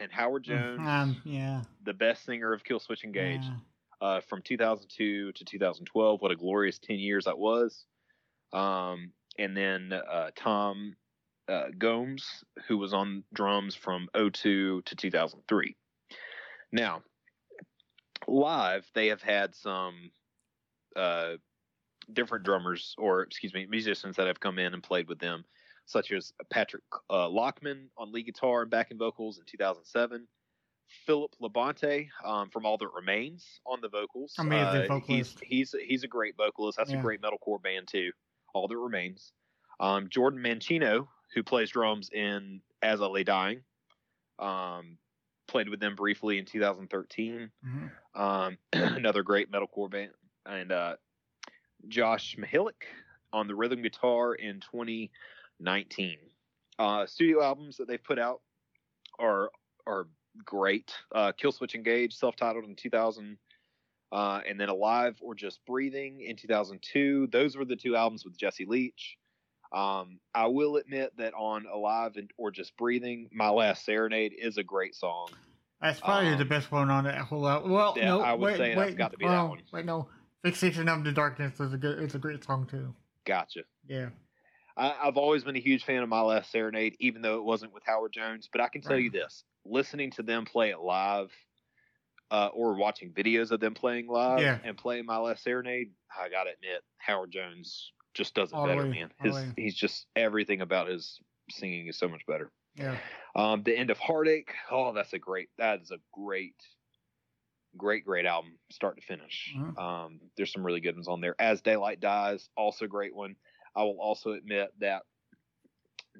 and Howard Jones, Um, yeah. the best singer of Killswitch Engage, yeah. uh, from 2002 to 2012. What a glorious 10 years that was. Um, and then uh, Tom uh, Gomes, who was on drums from 02 to 2003. Now, live, they have had some uh, different drummers, or excuse me, musicians that have come in and played with them, such as Patrick uh, Lachman on lead guitar and backing vocals in 2007. Philip Labonte um, from All That Remains on the vocals. Amazing Uh, He's, vocalist. he's he's a great vocalist. That's Yeah. a great metalcore band too. All That Remains. Um, Jordan Mancino, who plays drums in As I Lay Dying, um, played with them briefly in 2013. Mhm. Um, (clears throat) another great metalcore band, and uh, Josh Mahilick on the rhythm guitar in 2019. Uh, studio albums that they've put out are are great. Uh, Killswitch Engage, self-titled in 2000, uh, and then Alive or Just Breathing in 2002. Those were the two albums with Jesse Leach. Um, I will admit that on Alive and or Just Breathing, My Last Serenade is a great song. That's probably Um, the best one on that whole album. Well, Yeah, no, I would wait, say that's wait, got to be that one. Wait, no. Fixation of the Darkness is a good. It's a great song too. Gotcha. Yeah. I, I've always been a huge fan of My Last Serenade, even though it wasn't with Howard Jones. But I can tell Right. you this: listening to them play it live, uh, or watching videos of them playing live Yeah. and playing My Last Serenade, I gotta admit, Howard Jones just does it All better, way, man. His he's just everything about his singing is so much better. Yeah. Um, the end of heartache. Oh, that's a great. That is a great, great, great album, start to finish. Mhm. Um, there's some really good ones on there. As daylight dies, also great one. I will also admit that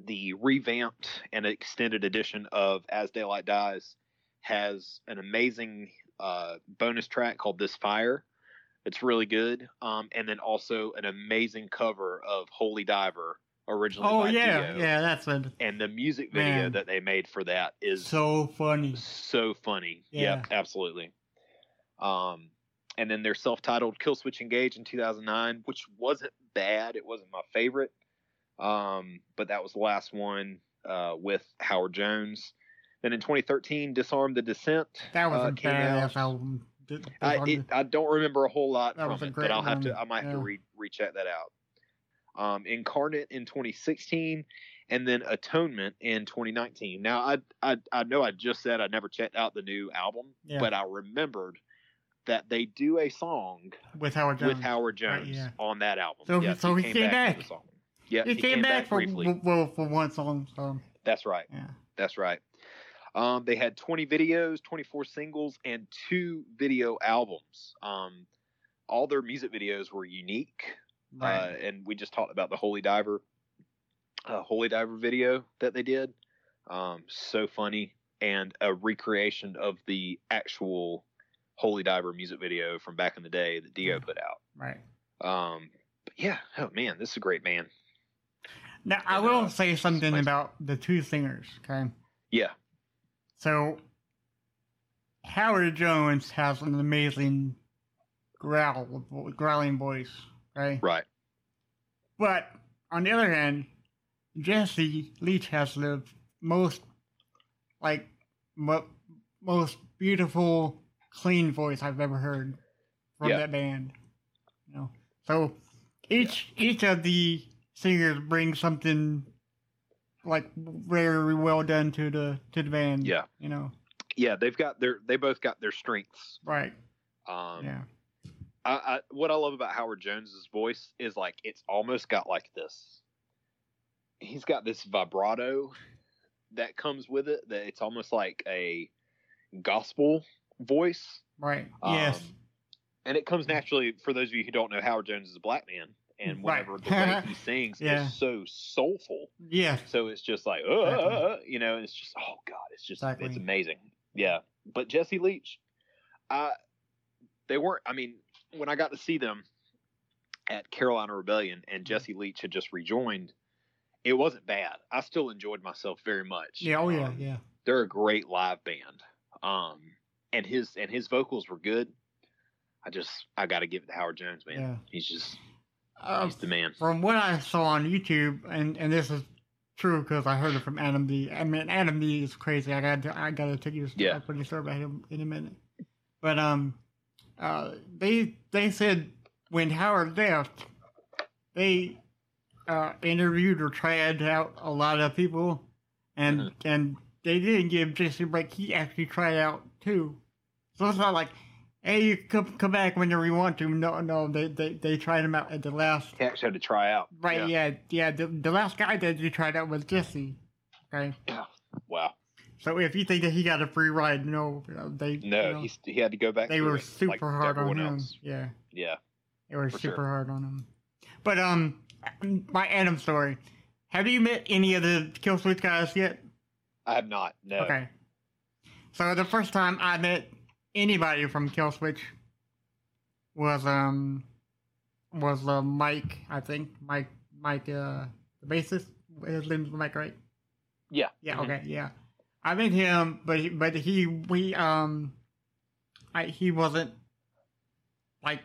the revamped and extended edition of As Daylight Dies has an amazing uh, bonus track called This Fire. It's really good. Um, and then also an amazing cover of Holy Diver originally. Oh yeah, Dio. yeah, that's a And the music video Man. that they made for that is so funny. so funny. Yeah. Yep, absolutely. Um, and then their self-titled "Killswitch Engage" in 2009, which wasn't bad. It wasn't my favorite, um, but that was the last one uh, with Howard Jones. Then in 2013, "Disarm the Descent." That was uh, a out. badass album. D- d- I, it, I don't remember a whole lot from it, but I'll have to. I might have to re- recheck that out. Um, Incarnate in 2016, and then Atonement in 2019. Now, I I I know I just said I never checked out the new album, Yeah. but I remembered that they do a song with Howard Jones. with Howard Right, Jones yeah. on that album. So- Yes, so he came for back. song. Yeah, he, came, back, for briefly. well for one song. So That's right. yeah, That's right. Um, they had 20 videos, 24 singles, and two video albums. Um, all their music videos were unique. Uh, and we just talked about the Holy Diver, uh, Holy Diver video that they did. Um, so funny. And a recreation of the actual Holy Diver music video from back in the day that Dio put out. right. Um, but yeah, oh man, this is a great man. Now I will uh, say something about the two singers. Okay, Yeah, so Howard Jones has an amazing growl, growling voice. Okay, right. But on the other hand, Jesse Leach has the most, like, mo- most beautiful, clean voice I've ever heard from Yeah. that band. You know, so each each of the singers brings something like very well done to the to the band. Yeah. you know, Yeah, they've got their they both got their strengths. right? Um, yeah, I, I what I love about Howard Jones's voice is like it's almost got like this. He's got this vibrato that comes with it. That it's almost like a gospel voice, right. Um, yes, and it comes naturally. For those of you who don't know, Howard Jones is a black man, and Right. the way he (laughs) sings Yeah. is so soulful, Yeah. so it's just like, uh, Exactly. uh, uh, you know, and it's just, oh god, it's just, Exactly. it's amazing. Yeah, but Jesse Leach, uh, they weren't. I mean, when I got to see them at Carolina Rebellion, Mm-hmm. and Jesse Leach had just rejoined, it wasn't bad. I still enjoyed myself very much. yeah. Oh yeah, Um, yeah. they're a great live band. Um, and his and his vocals were good. I just I got to give it to Howard Jones, man. Yeah. He's just Uh, he's the man. from what I saw on YouTube, and, and this is true because I heard it from Adam D. I mean, Adam D is crazy. I got to, I got to take you Yeah. pretty story about him in a minute. But um, uh, they they said when Howard left, they uh interviewed or tried out a lot of people, and Mhm. and they didn't give Jason a break. He actually tried out too. So it's not like. Hey, you come, come back whenever you want to. No, no, they, they, they tried him out at the last He actually had to try out. Right, yeah, yeah. the, the last guy that you tried out was Jesse. Okay, Yeah. Wow. so if you think that he got a free ride, no, they No, you know, he's, he had to go back. they were super like hard on him. else. Yeah, Yeah. they were super sure. hard on him. But um, my Adam story. Have you met any of the Killswitch guys yet? I have not. No. Okay. So the first time I met anybody from Killswitch was um was uh, Mike, I think Mike Mike uh the bassist. His name's Mike, right? Yeah. Yeah. Mhm. Okay. Yeah. I met him, but he, but he we um, I he wasn't like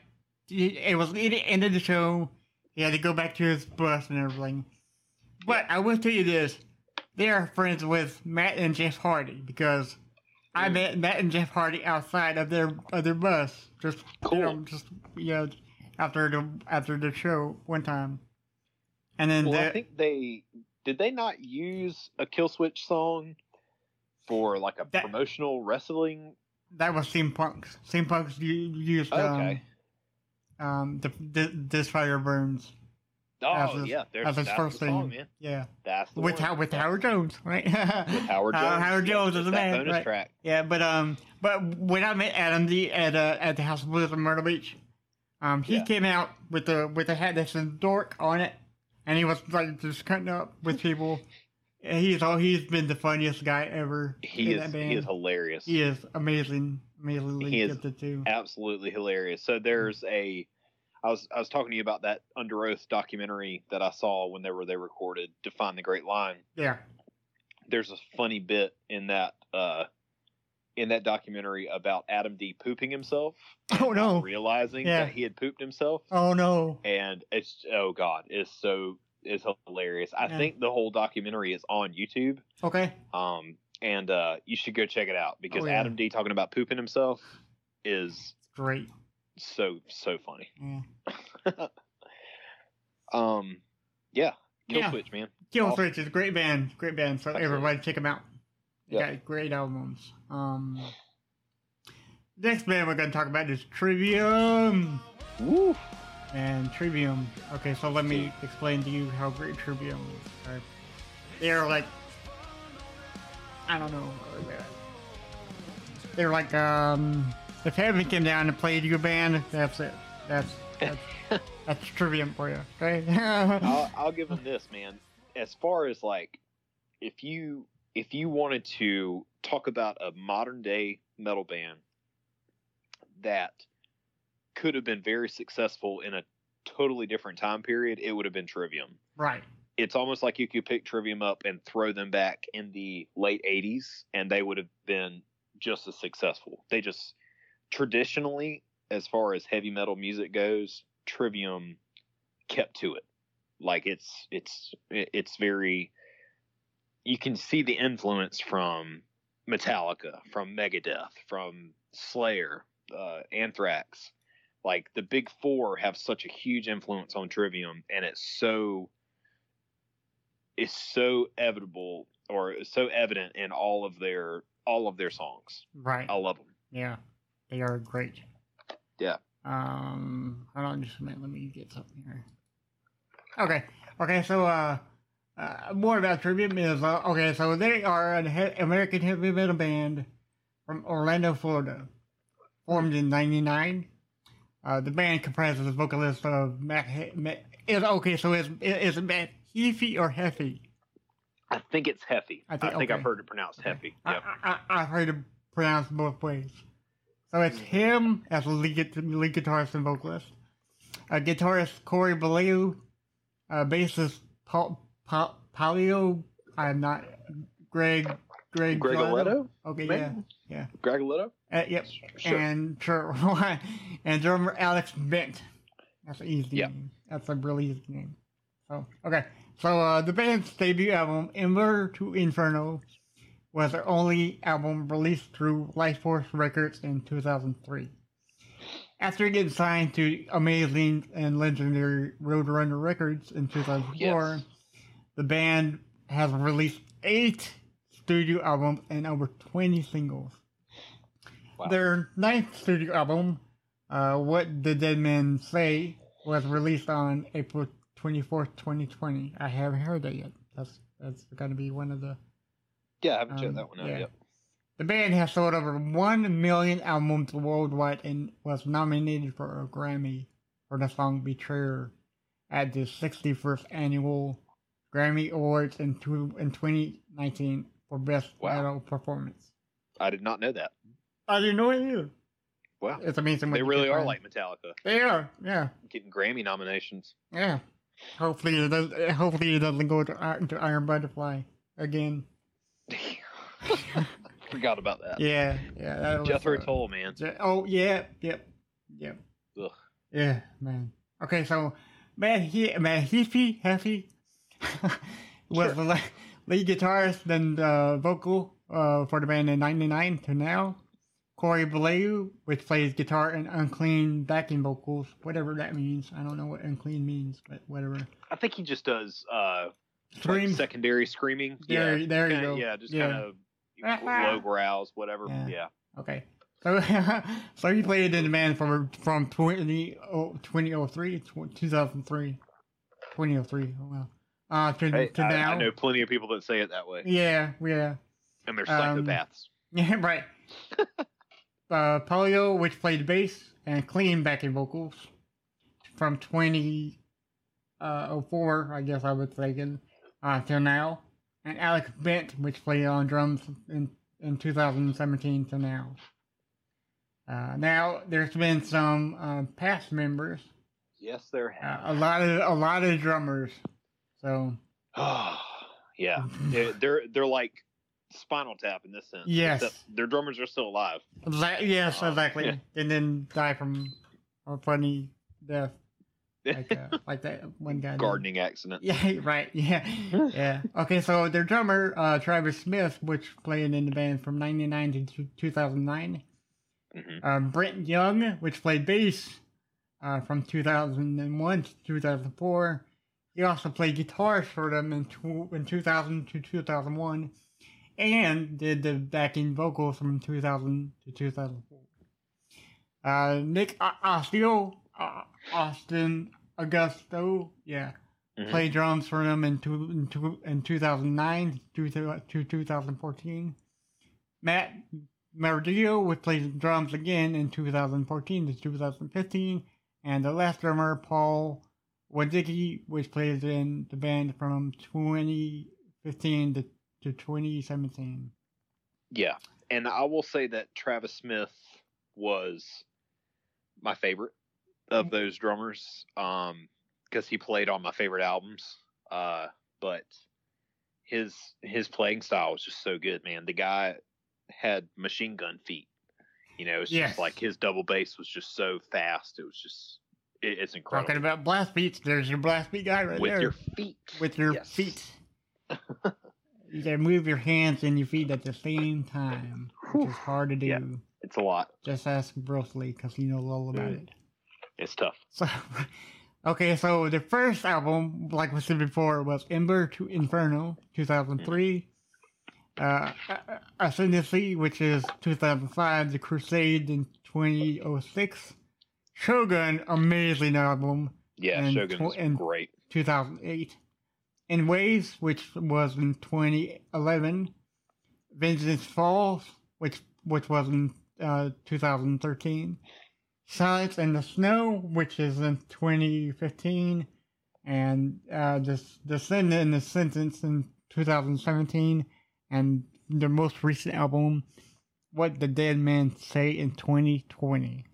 he, it was the end of the show. He had to go back to his bus and everything. But I will tell you this: they are friends with Matt and Jeff Hardy because I met Matt and Jeff Hardy outside of their of their bus, just you know, just you know, after the after the show one time. And then Well, the, I think they did. They not use a Killswitch song for like a That- promotional wrestling. That was CM Punk's. CM Punk's used um, Okay. um the, the this fire burns Oh his- yeah, there's his first the thing. song, man. Yeah, That's the with one. how with Howard Jones, right? with Howard (laughs) Uh, Jones. Howard Yeah, Jones just is the man, bonus right. track. yeah, but um, but when I met Adam D at uh, at the House of Blues in Myrtle Beach, um, he Yeah. came out with the with a hat that said "dork" on it, and he was like just cutting up with people. And he's all he's been the funniest guy ever. He in is that band. he is hilarious. He is amazing, amazingly He is gifted too. absolutely hilarious. So there's a, I was I was talking to you about that Underoath documentary that I saw when they were they recorded Define the Great Line. Yeah. There's a funny bit in that uh, in that documentary about Adam D pooping himself. (laughs) Oh, no. Realizing Yeah. that he had pooped himself, Oh no. and it's oh god, it's so it's hilarious. I Yeah. think the whole documentary is on YouTube. Okay. Um, and uh, you should go check it out because Oh, yeah. Adam D talking about pooping himself is Great. So so funny. Yeah. (laughs) Um, yeah, Kill Yeah. Switch, man. Kill Awesome. Switch is a great band. Great band. So Absolutely. everybody check them out. They Yeah. got great albums. Um. Next band we're gonna talk about is Trivium. Woo. And Trivium. Okay, so let me explain to you how great Trivium is. Alright. They're like, I don't know. They're like, um, if Heaven came down and played your band, that's it. That's that's, (laughs) that's Trivium for you. Okay. (laughs) I'll, (laughs) I'll give them this, man. As far as like, if you if you wanted to talk about a modern day metal band that could have been very successful in a totally different time period, it would have been Trivium. right. It's almost like you could pick Trivium up and throw them back in the late '80s, and they would have been just as successful. They just traditionally, as far as heavy metal music goes, Trivium kept to it. Like it's it's it's very. You can see the influence from Metallica, from Megadeth, from Slayer, uh, Anthrax. Like the big four have such a huge influence on Trivium, and it's so it's so evitable or so evident in all of their all of their songs. Right. I love them. Yeah, they are great. Yeah. Um, hold on just a minute. Let me get something here. Okay. Okay. So, uh, uh more about Trivium is uh, okay. So they are an he- American heavy metal band from Orlando, Florida, formed in '99. Uh, the band comprises the vocalist of Matt. He- Matt is okay. So is is it Matt Heafy or Heffy? I think it's Heffy. I I think- okay. I've heard it pronounced Heffy. I, Yep. I, I, I've heard it pronounced both ways. So it's him as lead, lead guitarist and vocalist. Uh, guitarist Corey Beaulieu, uh, bassist Paul, Paul, Palio, I'm not, Greg, Greg, Greg. Aletto? Okay, Maybe? yeah. Greg Litto? Uh, yep. Sure. And sure, (laughs) and drummer Alex Bent. That's an easy Yep. name. That's a really easy name. So okay. So uh, the band's debut album, Ember to Inferno, was their only album released through Life Force Records in 2003. After getting signed to amazing and legendary Roadrunner Records in 2004, Yes. the band has released eight studio albums and over 20 singles. Wow. Their ninth studio album, uh, What the Dead Men Say, was released on April 24th, 2020. I haven't heard that yet. That's that's going to be one of the. Yeah, I haven't checked Um, that one out yeah. yet. The band has sold over 1 million albums worldwide and was nominated for a Grammy for the song Betrayer at the 61st Annual Grammy Awards in, two, in 2019 for Best Wow. Metal Performance. I did not know that. I didn't know it either. Wow. It's amazing. They really are like Metallica, They are, yeah, getting Grammy nominations. yeah. Hopefully it does. Hopefully it doesn't go to, to Iron Butterfly again. (laughs) Forgot about that. Yeah, yeah. That was, Jethro uh, Tull, man. Je- Oh yeah, yep, yep. Ugh. Yeah, man. Okay, so man, he man Heafy Heffy (laughs) was Sure. the lead guitarist and uh, vocal uh, for the band in '99 to now. Corey Beaulieu, which plays guitar and unclean backing vocals, whatever that means. I don't know what unclean means, but whatever. I think he just does uh, like secondary screaming. There- yeah, there you kinda- go. Yeah, just Yeah. kind of low growls, whatever. Yeah. Yeah. Okay. So, (laughs) so he played in the band from from 20, oh, 2003, 2003, 2003. Oh, wow. Uh, to, Hey, to I, now. I know plenty of people that say it that way, Yeah, yeah, and they're Um, psychopaths. (laughs) yeah, right. (laughs) uh, Paolo, which played bass and clean backing vocals from 2004, I guess I was thinking, uh, till now. And Alex Bent, which played on drums in, in 2017 to now. Uh, now, there's been some uh, past members Yes, there Uh, have. a lot of a lot of drummers. So (sighs) yeah, (laughs) they're, they're they're like Spinal Tap in this sense. Yes. their drummers are still alive. Exa- yes, Oh, exactly. yeah. And then die from a funny death, like uh, (laughs) like that one guy. did. Gardening accident. Yeah, (laughs) right. Yeah, yeah. Okay, so their drummer, uh, Travis Smith, which played in the band from '99 to 2009. Mhm. Um, Brent Young, which played bass uh, from 2001 to 2004. He also played guitar for them in, tw- in 2000 to 2001, and did the backing vocals from 2000 to 2004. Uh, Nick O- Osteo, uh, Austin Augusto, yeah, Mhm. played drums for them in, two, in, two, in 2009 to, to 2014. Matt Mardillo would play drums again in 2014 to 2015, and the last drummer, Paul Wadicki, which plays in the band from 2015 to, to 2017. Yeah, and I will say that Travis Smith was my favorite Mm-hmm. Of those drummers um because he played on my favorite albums uh but his his playing style was just so good man the guy had machine gun feet you know it's Yes. just like his double bass was just so fast it was just it, it's incredible Talking about blast beats, there's your blast beat guy right with there. With your feet with your Yes. feet. (laughs) you can move your hands and your feet at the same time, which is hard to do. Yeah. it's a lot Just ask Bruce Lee because he knows all about Mm. it. It's tough So, (laughs) okay, so the first album, like we said before, was Ember to Inferno, 2003. Uh, Ascendancy, which is 2005. The Crusade in 2006. Shogun, amazing album, yeah shogun tw- great 2008. In Waves, which was in 2011. Vengeance Falls, which which was in uh, 2013. Silence in the Snow, which is in 2015. And uh, the Descend in the Sentence in 2017. And the most recent album, What the Dead Men Say in 2020.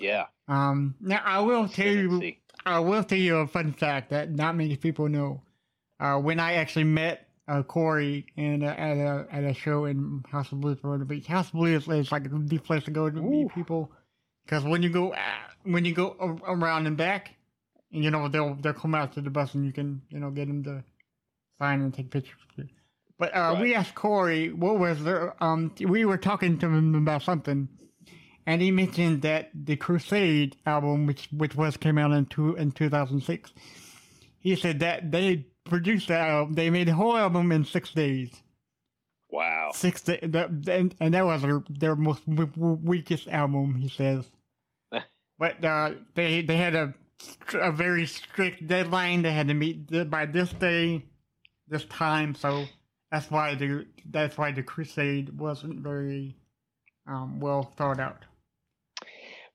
yeah Um, now I will tell you, I will tell you a fun fact that not many people know. Uh, when I actually met uh, Corey in a, at a at a show in House of Blues Florida Beach, House of Blues is like the place to go to Ooh. meet people. Because when you go uh, when you go around and back, you know they'll they'll come out to the bus and you can you know get them to sign and take pictures. But uh, we asked Corey what was there. Um, we were talking to him about something, and he mentioned that the Crusade album, which which was came out in two in two thousand six, he said that they produced that album. They made the whole album in six days. wow Six days, and, and that was their, their most weakest album. He says, but uh, they they had a a very strict deadline. They had to meet by this day, this time. So that's why the that's why the Crusade wasn't very um, well thought out.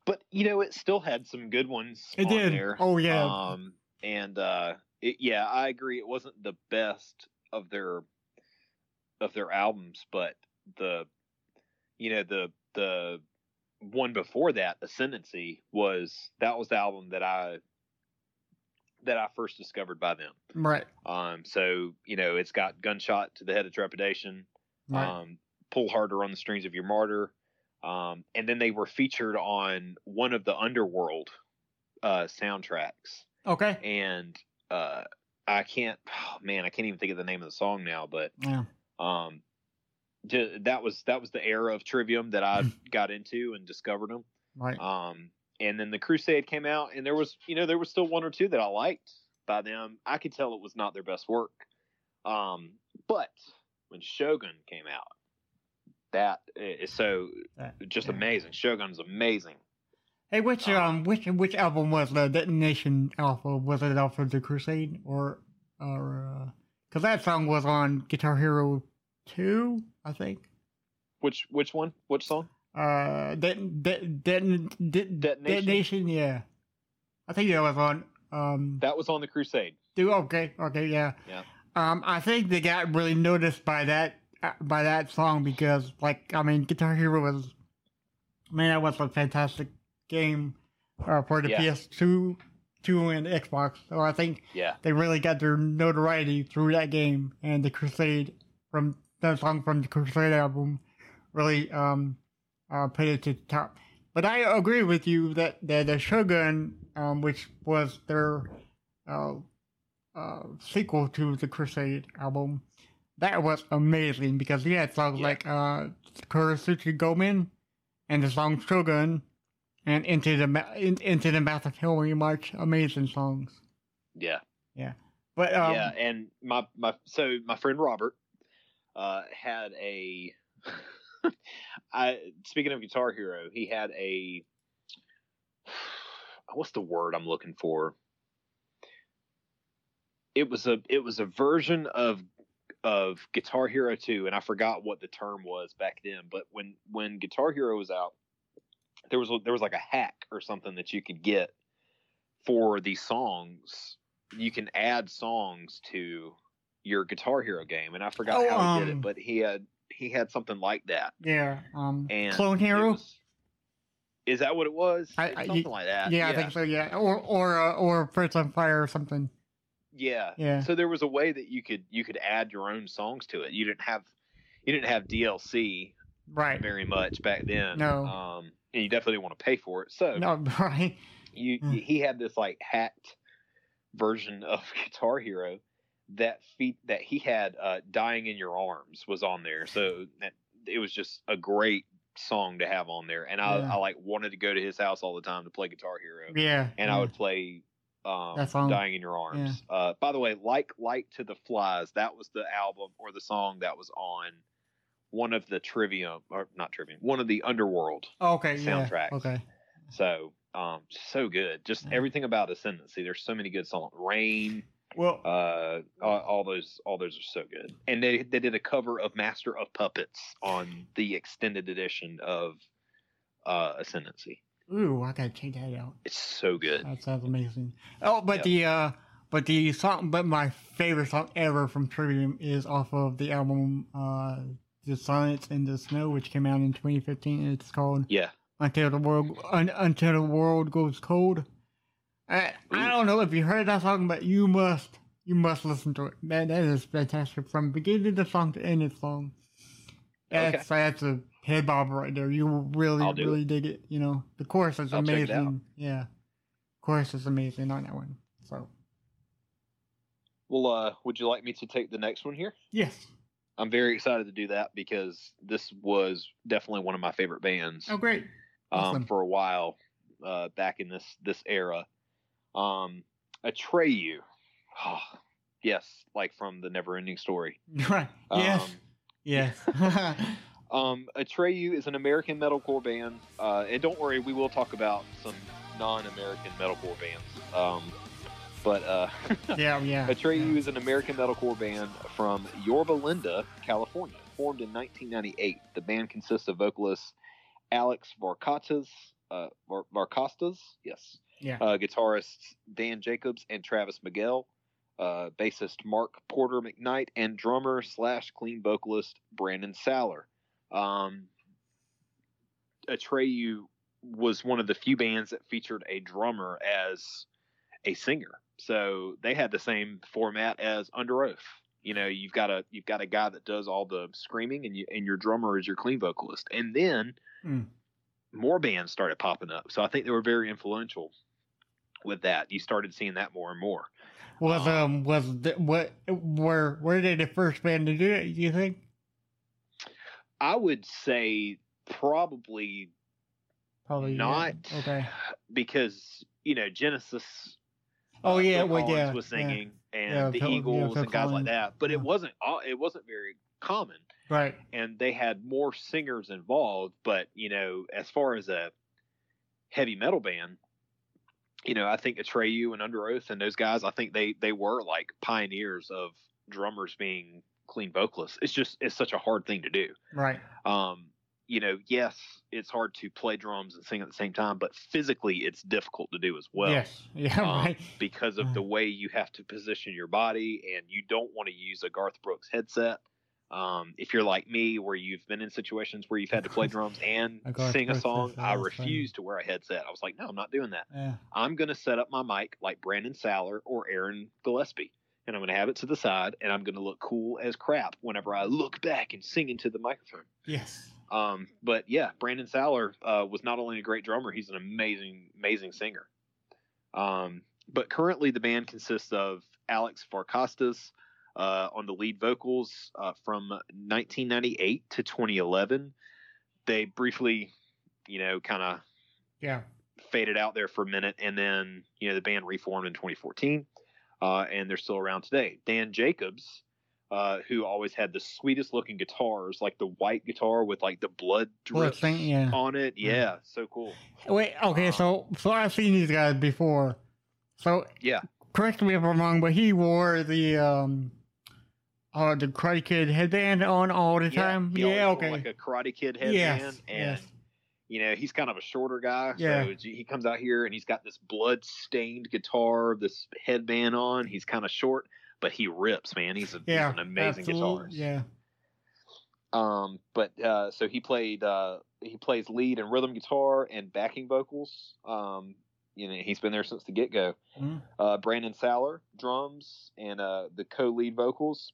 but you know it still had some good ones It did. there. Oh, yeah. um and uh it, yeah i agree it wasn't the best of their of their albums but the you know the the one before that ascendancy was that was the album that i that i first discovered by them Right. um so you know it's got gunshot to the head of trepidation Right. um, pull harder on the strings of your martyr um, and then they were featured on one of the underworld uh, soundtracks okay. and uh, i can't oh, man i can't even think of the name of the song now but Yeah. um, that was that was the era of trivium that i got into and discovered them Right. um, and then the crusade came out and there was you know there was still one or two that i liked by them. I could tell it was not their best work. Um, but when shogun came out that is so That- just yeah. amazing. Shogun's amazing. Hey, which Uh, um, which which album was the Detonation Alpha? Was it Alpha the Crusade or or because that song was on Guitar Hero two, I think. which which one which song Uh, det, det, Detonation? Detonation, yeah. I think that was on. Um, that was on the crusade do okay, okay, yeah. Yeah. Um, I think they got really noticed by that uh, by that song because, like, I mean, Guitar Hero was, man, that was a fantastic game. uh, for the Yeah. PS2, two and Xbox. So I think Yeah, they really got their notoriety through that game and the Crusade from that song from the Crusade album really um uh, put it to the top. But I agree with you that, that the Shogun, um, which was their uh, uh, sequel to the Crusade album, that was amazing because he had songs Yeah. like uh, Kirisute Gomen and the song Shogun and Into the Ma- in, Into the Mouth of Hell We March. Amazing songs. Yeah. Yeah, But um, yeah. And my my so my friend Robert uh, had a. (laughs) I speaking of Guitar Hero, he had a. (sighs) What's the word I'm looking for? It was a it was a version of of Guitar Hero 2 and I forgot what the term was back then but when when Guitar Hero was out there was there was like a hack or something that you could get for these songs you can add songs to your Guitar Hero game and I forgot Oh, how he did um, it but he had he had something like that yeah, um, and Clone Hero. was- is that what it was I- I- something like that yeah, I think so. Yeah, or or uh, or Frets on Fire or something. Yeah. Yeah. So there was a way that you could you could add your own songs to it. You didn't have you didn't have DLC Right. very much back then. No. Um and you definitely didn't want to pay for it. So No, (laughs) right. you Mm. he had this like hacked version of (laughs) Guitar Hero that feat that he had uh Dying in Your Arms was on there. So that it was just a great song to have on there. And I, Yeah. I like wanted to go to his house all the time to play Guitar Hero Yeah. and yeah. I would play um, That song. "Dying in Your Arms." Uh, by the way, "Like Light to the Flies" that was the album or the song that was on one of the Trivium or not Trivium, one of the Underworld. Okay. Yeah. soundtracks. Okay. So, um, so good. Just Yeah. everything about Ascendancy. There's so many good songs. Rain, Well. uh, all, all those, all those are so good. And they they did a cover of Master of Puppets on the extended edition of uh, Ascendancy. ooh, I gotta check that out. It's so good. That sounds amazing. Oh, but Yep. the uh, but the song, but my favorite song ever from Trivium is off of the album uh, "The Silence in the Snow," which came out in 2015. It's called Yeah. "Until the World Un, Until the World Goes Cold." I I don't know if you heard that song, but you must you must listen to it. Man, that is fantastic from beginning of the song to end of the song. That's that's a head bob right there. You will really really dig it. You know the chorus is I'll check it out. amazing. Yeah, chorus is amazing on that one. So Well, uh, would you like me to take the next one here? yes, I'm very excited to do that because this was definitely one of my favorite bands oh great, um, awesome. for a while uh, back in this this era. Um, Atreyu, oh, yes, like from the Neverending Story. (laughs) right, yes, Um, yes, (laughs) Um, Atreyu is an American metalcore band, uh, and don't worry, we will talk about some non-American metalcore bands. Um, but uh, (laughs) yeah, yeah. Atreyu is an American metalcore band from Yorba Linda, California, formed in 1998. The band consists of vocalist Alex Varkatzas, uh, Var- Varkastas, yes, Yeah. uh, guitarists Dan Jacobs and Travis Miguel, uh, bassist Mark Porter McKnight, and drummer slash clean vocalist Brandon Saller. Um, Atreyu was one of the few bands that featured a drummer as a singer. So they had the same format as Underoath. You know, you've got a you've got a guy that does all the screaming, and you and your drummer is your clean vocalist. And then Mm. more bands started popping up. So I think they were very influential with that. You started seeing that more and more. Was um was the, what were were they the first band to do it? Do you think? I would say probably Probably not Yeah. Okay. because you know Genesis. Oh uh, yeah, Phil well yeah. was yeah. singing, and Yeah, the Phil- Eagles and guys like that. But Yeah. it wasn't all- it wasn't very common, Right. and they had more singers involved. But you know, as far as a heavy metal band, you know, I think Atreyu and Underoath and those guys, I think they they were like pioneers of drummers being clean vocalists. It's just it's such a hard thing to do. Right. um, you know, yes, it's hard to play drums and sing at the same time, but physically it's difficult to do as well yes. (laughs) Yeah. um, right. because of the way you have to position your body, and you don't want to use a Garth Brooks headset. Um, if you're like me, where you've been in situations where you've had to play (laughs) drums and sing a song, I refuse to wear a headset. I was like, no, I'm not doing that. Yeah. I'm going to set up my mic like Brandon Saller or Aaron Gillespie, and I'm going to have it to the side, and I'm going to look cool as crap whenever I look back and sing into the microphone. Yes. Um, but yeah, Brandon Saller uh, was not only a great drummer, he's an amazing, amazing singer. Um, but currently, the band consists of Alex Varkatzas uh, on the lead vocals uh, from 1998 to 2011. They briefly, you know, kind of Yeah. faded out there for a minute, and then you know the band reformed in 2014, uh, and they're still around today. Dan Jacobs, uh, who always had the sweetest looking guitars, like the white guitar with like the blood drips stain, yeah. on it. Yeah, so cool. Wait. Okay. So so I've seen these guys before. So Yeah. correct me if I'm wrong, but he wore the um, uh, the Karate Kid headband on all the time. he Yeah. always wore, okay. like a Karate Kid headband, yes. and yes. you know he's kind of a shorter guy, Yeah. so he comes out here and he's got this blood stained guitar, this headband on. He's kind of short, but he rips, man. He's, a, Yeah. he's an amazing absolute- guitarist. Yeah. Um, but uh, so he played uh, he plays lead and rhythm guitar and backing vocals. Um, you know, he's been there since the get go. Mhm. Uh, Brandon Saller drums and uh, the co-lead vocals.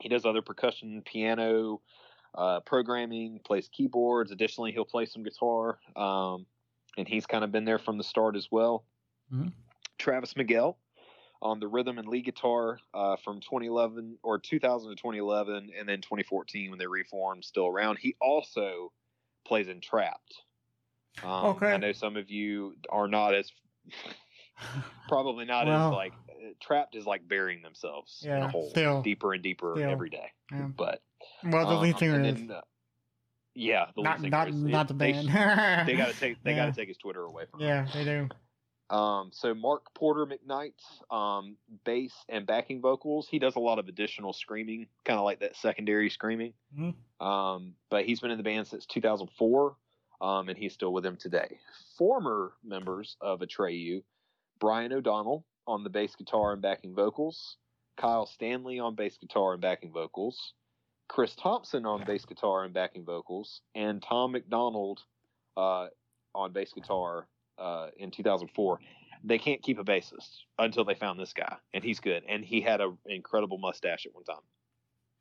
He does other percussion, piano, uh, programming, plays keyboards. Additionally, he'll play some guitar. Um, and he's kind of been there from the start as well. Mhm. Travis Miguel on the rhythm and lead guitar uh, from 2011 or 2000 to 2011, and then 2014 when they reformed, still around. He also plays in Trapt. Um, Okay. I know some of you are not as probably not Well- as like Trapt is like burying themselves in Yeah, a hole still. deeper and deeper Still. every day. Yeah. But Well, the um, lead singer is then, uh, yeah, the lead not singer not is- not the band. They, got to (laughs) take they Yeah. got to take his Twitter away from him. yeah, they do. Um, so Mark Porter McKnight, um, bass and backing vocals. He does a lot of additional screaming, kind of like that secondary screaming. Mhm. Um, but he's been in the band since 2004, um, and he's still with them today. Former members of Atreyu, Brian O'Donnell on the bass guitar and backing vocals, Kyle Stanley on bass guitar and backing vocals, Chris Thompson on bass guitar and backing vocals, and Tom McDonald uh, on bass guitar uh, in 2004. They can't keep a bassist until they found this guy, and he's good. And he had an incredible mustache at one time.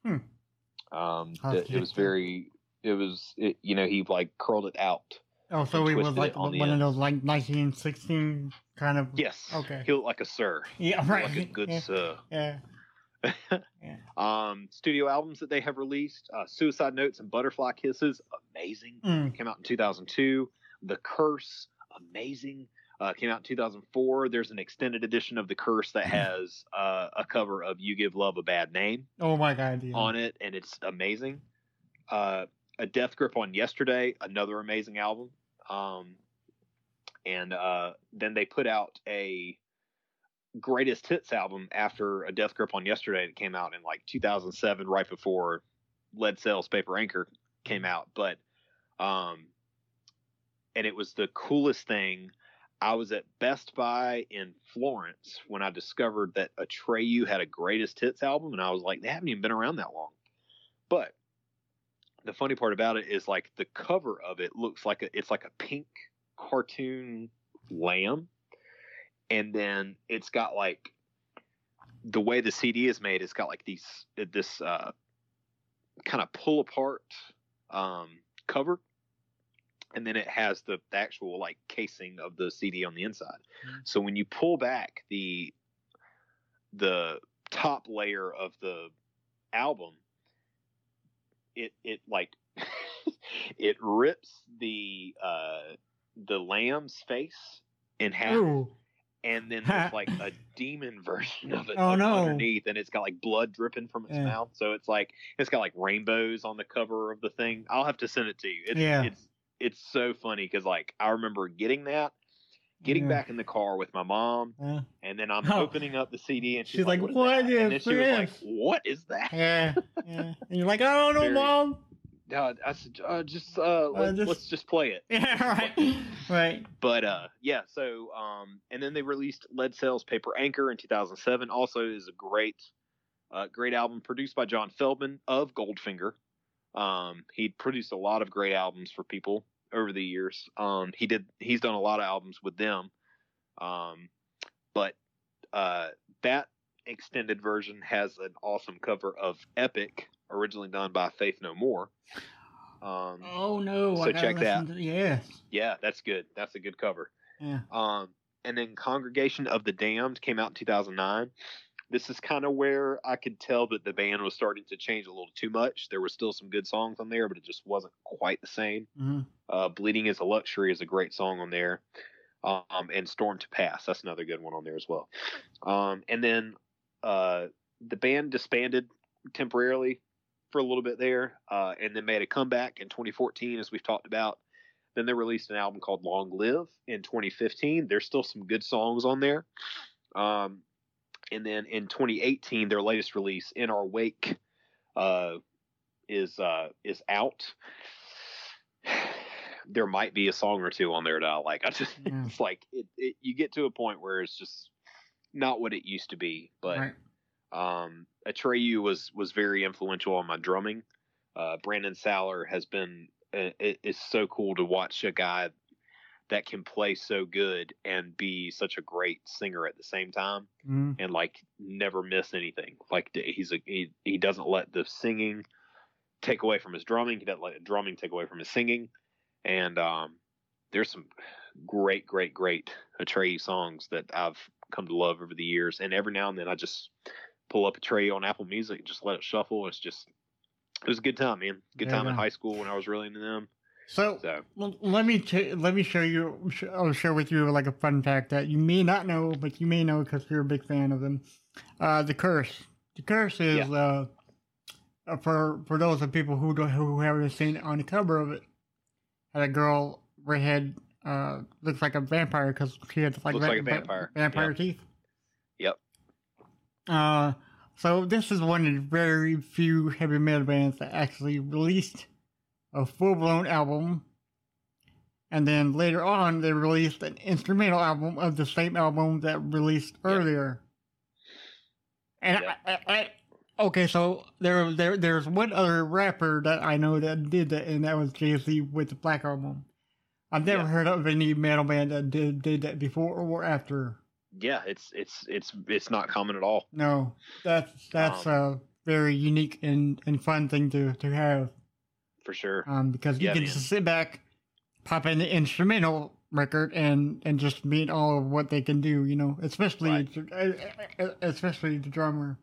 Hmm. Um, I'll that- have to it was very, it was, it, you know, he like curled it out. Oh, so he was like it on the one of those like 1916 kind of. Yes. Okay. He looked like a sir. Yeah, right. Like a good yeah. sir. yeah. (laughs) Um, studio albums that they have released: uh, "Suicide Notes" and "Butterfly Kisses," amazing. Mm. Came out in 2002. "The Curse," amazing. Uh, came out in 2004. There's an extended edition of "The Curse" that (laughs) has uh, a cover of "You Give Love a Bad Name" Oh my god. Yeah. on it, and it's amazing. Uh, a Death Grip on Yesterday, another amazing album. Um, and uh, then they put out a greatest hits album after a Death Grip on Yesterday that came out in like 2007, right before Lead Sails Paper Anchor came out. But, um, and it was the coolest thing. I was at Best Buy in Florence when I discovered that Atreyu had a greatest hits album, and I was like, they haven't even been around that long. But the funny part about it is like the cover of it looks like a, it's like a pink cartoon lamb, and then it's got like the way the CD is made. It's got like these this uh, kind of pull apart um, cover, and then it has the, the actual like casing of the CD on the inside. Mhm. So when you pull back the the top layer of the album, it it like (laughs) it rips the uh the lamb's face in half Ooh. and then (laughs) there's like a demon (laughs) version of it Oh, no. underneath and it's got like blood dripping from its Yeah. mouth so it's like it's got like rainbows on the cover of the thing i'll have to send it to you it's Yeah. it's it's so funny because like i remember getting that getting Yeah. back in the car with my mom Uh, and then i'm Oh. opening up the cd and she's, She's like, what, is "What that?" and then she was like what is that yeah. Yeah. And you're like, I don't know, Very- mom. uh, I said, uh, just uh, let, just- us just play it Yeah. (laughs) Right. Right. but uh yeah so um and then they released lead sails paper anchor in 2007 also is a great Uh, great album produced by John Feldmann of Goldfinger. Um, he produced a lot of great albums for people over the years. Um, he did. He's done a lot of albums with them. Um, but uh, that extended version has an awesome cover of Epic, originally done by Faith No More. Um, oh no! So I check that. To, yes. yeah, that's good. That's a good cover. Yeah. Um, and then Congregation of the Damned came out in 2009. This is kind of where I could tell that the band was starting to change a little too much. There were still some good songs on there, but it just wasn't quite the same. hmm Uh, Bleeding is a Luxury is a great song on there. Um, and Storm to Pass, that's another good one on there as well. Um, and then uh, the band disbanded temporarily for a little bit there, uh, and then made a comeback in 2014, as we've talked about. Then they released an album called Long Live in 2015. There's still some good songs on there. Um, and then in 2018, their latest release, In Our Wake, uh, is uh, is out. (sighs) There might be a song or two on there that I like. I just (laughs) Yeah. it's like it, it, you get to a point where it's just not what it used to be. But right. um, Atreyu was was very influential on my drumming. Uh, Brandon Saller has been uh, it, it's so cool to watch a guy that can play so good and be such a great singer at the same time hmm and like never miss anything. Like he's a he, he doesn't let the singing take away from his drumming. He doesn't let the drumming take away from his singing. And um, there's some great, great, great Atreyu songs that I've come to love over the years. And every now and then I just pull up Atreyu on Apple Music, and just let it shuffle. It's just it was a good time, man. Good time in high school when I was really into them. So So Well, let me t- let me show you. sh- I'll share with you like a fun fact that you may not know, but you may know because you're a big fan of them. Uh, the curse. The curse is uh, uh, for for those of people who don't, who haven't seen it on the cover of it. Had a girl redhead uh, looks like a vampire because she had like, Looks red- like a va- vampire. vampire Yep. teeth. Yep. Uh, so this is one of the very few heavy metal bands that actually released a full blown album. And then later on, they released an instrumental album of the same album that released earlier. And Yeah. I, I, I, okay, so there, there, there's one other rapper that I know that did that, and that was Jay Z with the Black Album. I've never Yeah. heard of any metal band that did did that before or after. yeah, it's it's it's it's not common at all. No, that's that's um, a very unique and, and fun thing to, to have. For sure. Um, because you Yeah, can man. just sit back, pop in the instrumental record, and and just meet all of what they can do. You know, especially Right. uh, especially the drummer.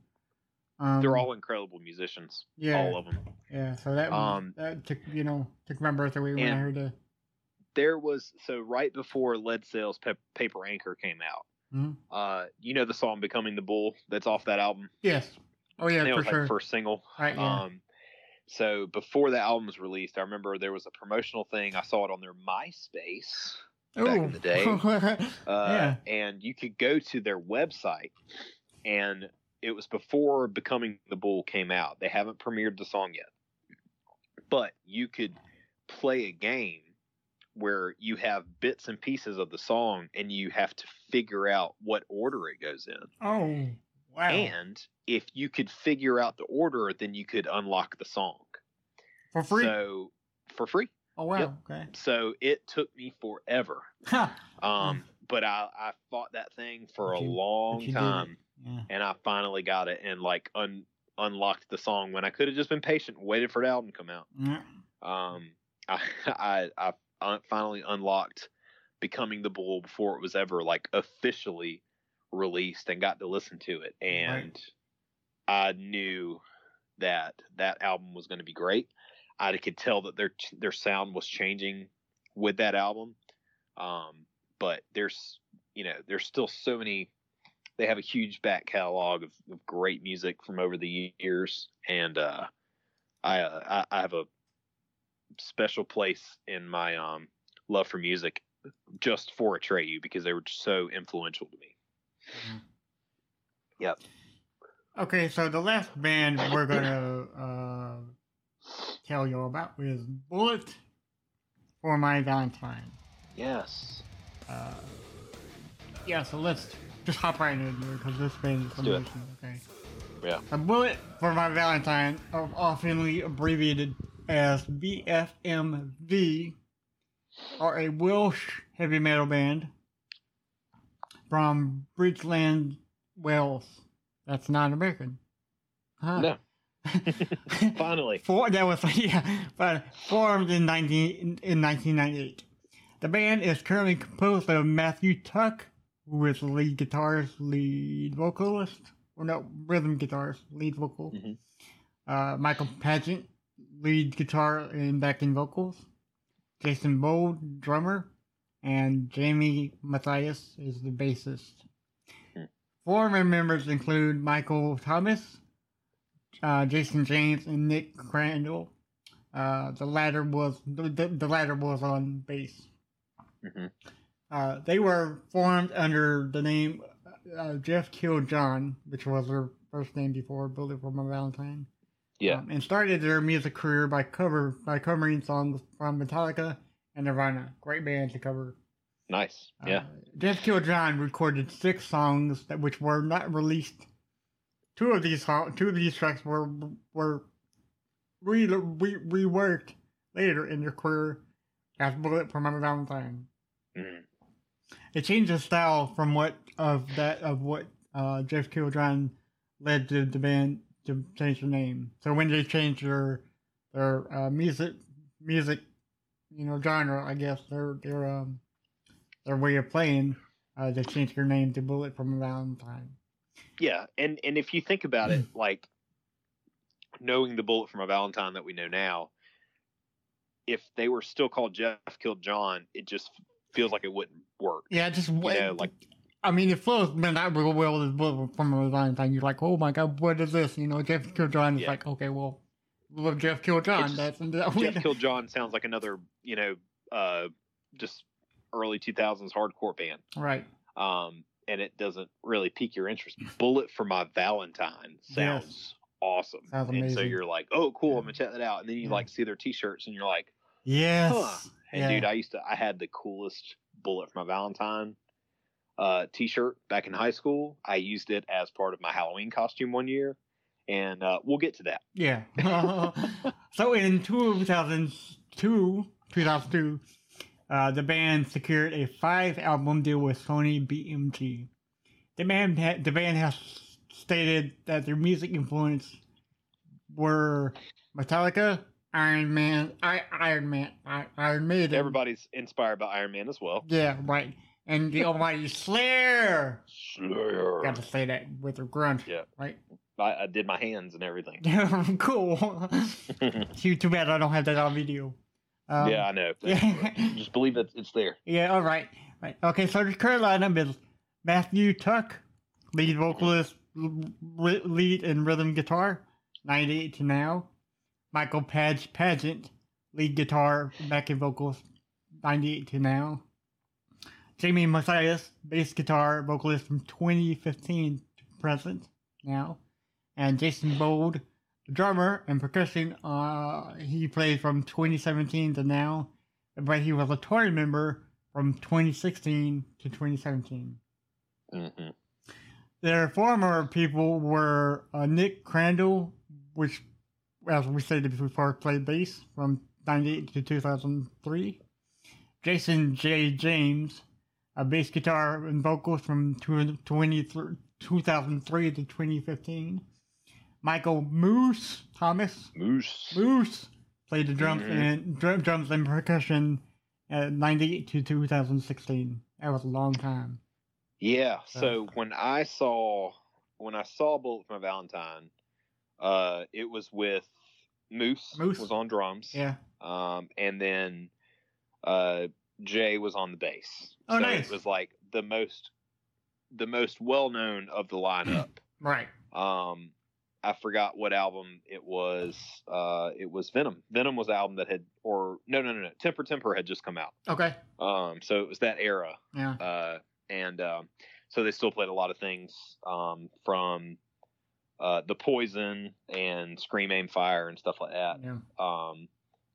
Um, They're all incredible musicians. yeah, All of them. yeah. So that Um, that took you know took my breath away when I heard that. there was so right before Lead Sails Pe- Paper Anchor came out. Mhm. Uh, you know the song "Becoming the Bull" that's off that album. Yes. Oh yeah, I think it for was like sure. first single. Right, yeah. Um, so before the album was released, I remember there was a promotional thing. I saw it on their MySpace, back in the day. (laughs) Uh, and you could go to their website, and it was before "Becoming the Bull" came out. They haven't premiered the song yet, but you could play a game where you have bits and pieces of the song and you have to figure out what order it goes in. oh wow. And if you could figure out the order, then you could unlock the song. for free. So for free. oh wow. yep. Okay. So it took me forever. Um, but I, I fought that thing for But a you- long but you did it. time Yeah. and I finally got it and like un, unlocked the song when I could have just been patient and waited for the album to come out. Yeah. Um, (laughs) I, I, I finally unlocked Becoming the Bull before it was ever like officially released and got to listen to it. And I knew that that album was going to be great. I could tell that their their sound was changing with that album. Um, but there's you know there's still so many. They have a huge back catalog of, of great music from over the years, and uh, I, uh, I I have a special place in my um, love for music just for Atreyu because they were so influential to me. Yep. Okay, so the last band we're gonna uh, tell you about is Bullet for My Valentine. Yes. Uh, yeah, so let's just hop right in here because this band is amazing. Okay. Yeah. A Bullet for My Valentine, oftenly abbreviated as BFMV, are a Welsh heavy metal band from Bridgeland, Wales. That's not American. Huh. No. (laughs) Finally. For, that was (laughs) yeah, but formed in nineteen in nineteen ninety eight. The band is currently composed of Matthew Tuck, who is the lead guitarist, lead vocalist, or no, rhythm guitarist, lead vocal. Mhm. Uh, Michael Paget, lead guitar and backing vocals. Jason Bowld, drummer, and Jamie Matthias is the bassist. Hmm. Former members include Michael Thomas, uh, Jason James, and Nick Crandle. Uh, the latter was the, the, latter was on bass. hmm Uh, they were formed under the name uh, Jeff Killed John, which was their first name before Bullet for My Valentine. Yeah. Um, and started their music career by cover by covering songs from Metallica and Nirvana. Great band to cover. Nice. Uh, Yeah. Jeff Killed John recorded six songs that which were not released. Two of these song, two of these tracks were were re, re, reworked later in their career as Bullet for My Valentine. Mhm. It changed the style from what of that of what uh, Jeff Killjohn led to the band to change the name. So when they changed their their uh, music music, you know, genre, I guess their their um their way of playing, uh, they changed their name to Bullet from a Valentine. Yeah, and and if you think about it, (clears throat) like knowing the bullet from a Valentine that we know now, if they were still called Jeff killed John, it just feels like it wouldn't work. Yeah, just You know, like I mean, it flows but not real well with Bullet from a Valentine. You're like, oh my god, what is this? You know, Jeff Killjohn is Yeah. like, okay, well, well Jeff Killjohn. It's- That's Jeff killed John sounds like another, you know, uh, just early two thousands hardcore band. right. Um, and it doesn't really pique your interest. Bullet for my Valentine sounds Yes. awesome. Sounds and so you're like, oh, cool, Yeah. I'm gonna check that out. And then you Yeah. like see their T-shirts, and you're like, Yes. Huh. And Yeah. dude, I used to I had the coolest bullet for my Valentine uh t-shirt back in high school. I used it as part of my Halloween costume one year. And uh we'll get to that. Yeah. (laughs) so in 2002, 2002, uh, the band secured a five-album deal with Sony BMG. The band, ha- the band has stated that their music influence were Metallica, Iron Man, I, Iron Man, I, Iron Maiden. Everybody's inspired by Iron Man as well. Yeah, right. And the almighty Slayer. Slayer. Got to say that with a grunt. Yeah. Right. I, I did my hands and everything. (laughs) cool. (laughs) too, too bad I don't have that on video. Um, yeah, I know. (laughs) Just believe that it's there. yeah, all right. Right. Okay, so the current lineup is Matthew Tuck, lead vocalist, lead and rhythm guitar, 98 to now. Michael Page Paget, lead guitar, backing vocals, 98 to now. Jamie Mathias, bass guitar, vocalist from 2015 to present now. And Jason Bowld, the drummer and percussion. Uh, he played from 2017 to now, but he was a touring member from 2016 to 2017. hmm Their former people were uh, Nick Crandle, which, as we said before, played bass from 98 to 2003. Jason J. James, a bass guitar and vocals from 20 2003 to 2015. Michael Moose Thomas, Moose. Moose played the drums Mhm. and drum, drums and percussion at 98 to 2016. That was a long time. Yeah. So when I saw when I saw Bullet for my Valentine, uh, it was with Moose, Moose. was on drums. Yeah. Um, and then uh, Jay was on the bass. Oh, so nice. It was like the most the most well known of the lineup. (clears throat) Right. um, I forgot what album it was. Uh, it was Venom. Venom was the album that had, or no, no, no, no. Temper Temper had just come out. Okay. Um, so it was that era. Yeah. Uh, and um, so they still played a lot of things um, from uh, the Poison and Scream Aim Fire and stuff like that. Yeah. Um,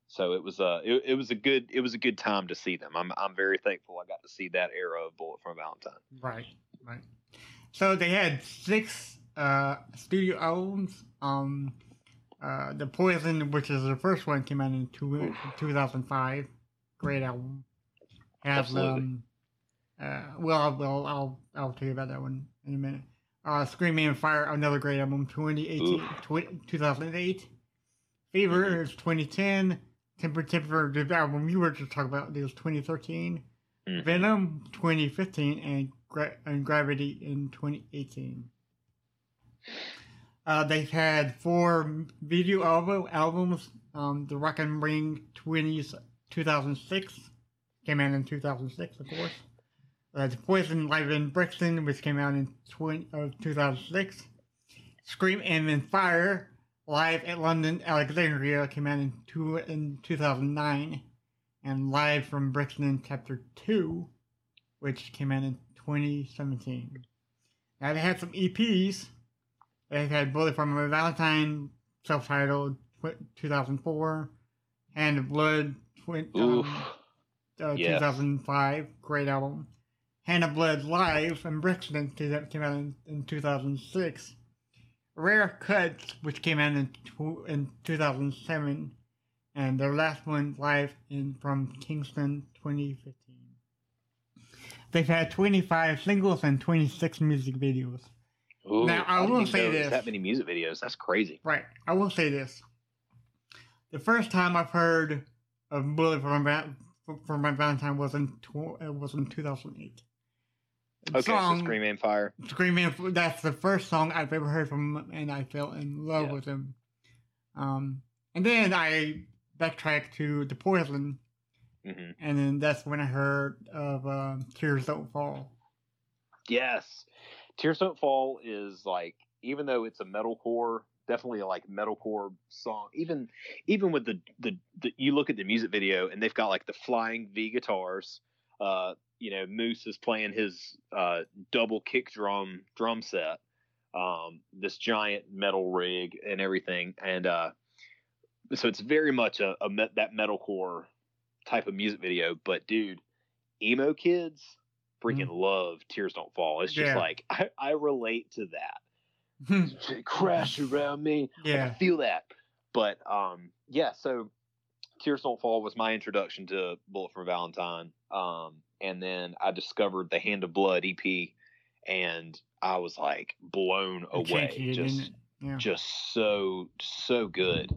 so it was a it, it was a good it was a good time to see them. I'm I'm very thankful I got to see that era of Bullet for Valentine. Right. Right. So they had six uh, studio albums. Um, uh, The Poison, which is the first one, came out in two, 2005. Great album. Has Absolutely. um, uh, well, well, I'll I'll tell you about that one in a minute. Uh, Scream Aim Fire, another great album, 2018, tw- 2008. Fever Mhm. is 2010. Temper Temper, the album you were just talking about, is 2013. Mhm. Venom 2015 and, Gra- and Gravity in 2018. Uh, they've had four video album, albums. Um, the Rock am Ring 20s 2006 came out in 2006, of course. Uh, the Poison Live in Brixton, which came out in 20, uh, 2006. Scream and then Fire live at London Alexandria came out in two in 2009 and live from Brixton Chapter 2, which came out in 2017. Now they had some EPs. They had Bullet from a Valentine, self-titled, 2004, Hand of Blood, um, uh, Yes. 2005, great album. Hand of Blood Live from Brixton came out in, in 2006. Rare Cuts, which came out in, tw- in 2007, and their last one live in from Kingston 2015. They've had 25 singles and 26 music videos. Ooh, Now, I didn't will say know there was this. That many music videos. That's crazy. Right. I will say this. The first time I've heard of Bullet for my, for my Valentine was in it was in 2008. The Okay, song, so Scream and Fire. Screaming, that's the first song I've ever heard from him, and I fell in love Yeah. with him. Um, and then I backtracked to The Poison, hmm and then that's when I heard of um, Tears Don't Fall. Yes, Tears Don't Fall is like even though it's a metalcore, definitely a like metalcore song. Even even with the, the the you look at the music video and they've got like the flying V guitars. Uh, you know, Moose is playing his uh, double kick drum drum set. Um, this giant metal rig and everything, and uh, so it's very much a, a met, that metalcore type of music video. But dude, emo kids freaking love Tears Don't Fall. It's just Yeah. like (laughs) I, I relate to that. Crash around me. Like, I yeah. feel that. But um yeah, so Tears Don't Fall was my introduction to Bullet for Valentine. Um and then I discovered the Hand of Blood EP and I was like blown away. changed Just it? Yeah. just so so good.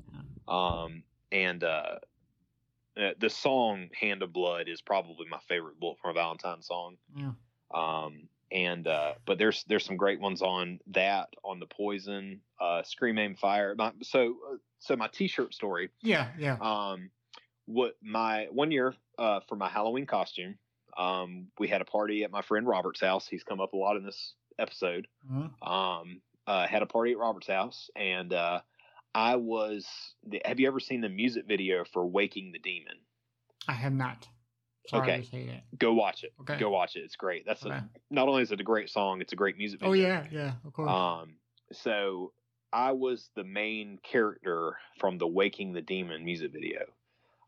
Um and uh uh, the song "Hand of Blood" is probably my favorite Bullet for a Valentine song. Yeah. Um, and uh, but there's there's some great ones on that on the Poison, uh, Scream Aim Fire. My, so uh, so my T-shirt story. Yeah. Yeah. Um, what my one year uh, for my Halloween costume, um, we had a party at my friend Robert's house. He's come up a lot in this episode. Uh-huh. Um, uh, had a party at Robert's house, and uh, I was. The, have you ever seen the music video for "Waking the Demon"? I have not. Sorry Okay. Go watch it. Okay. Go watch it. It's great. That's Okay. a, not only is it a great song, it's a great music video. Oh yeah, yeah, of course. Um, so I was the main character from the Waking the Demon music video.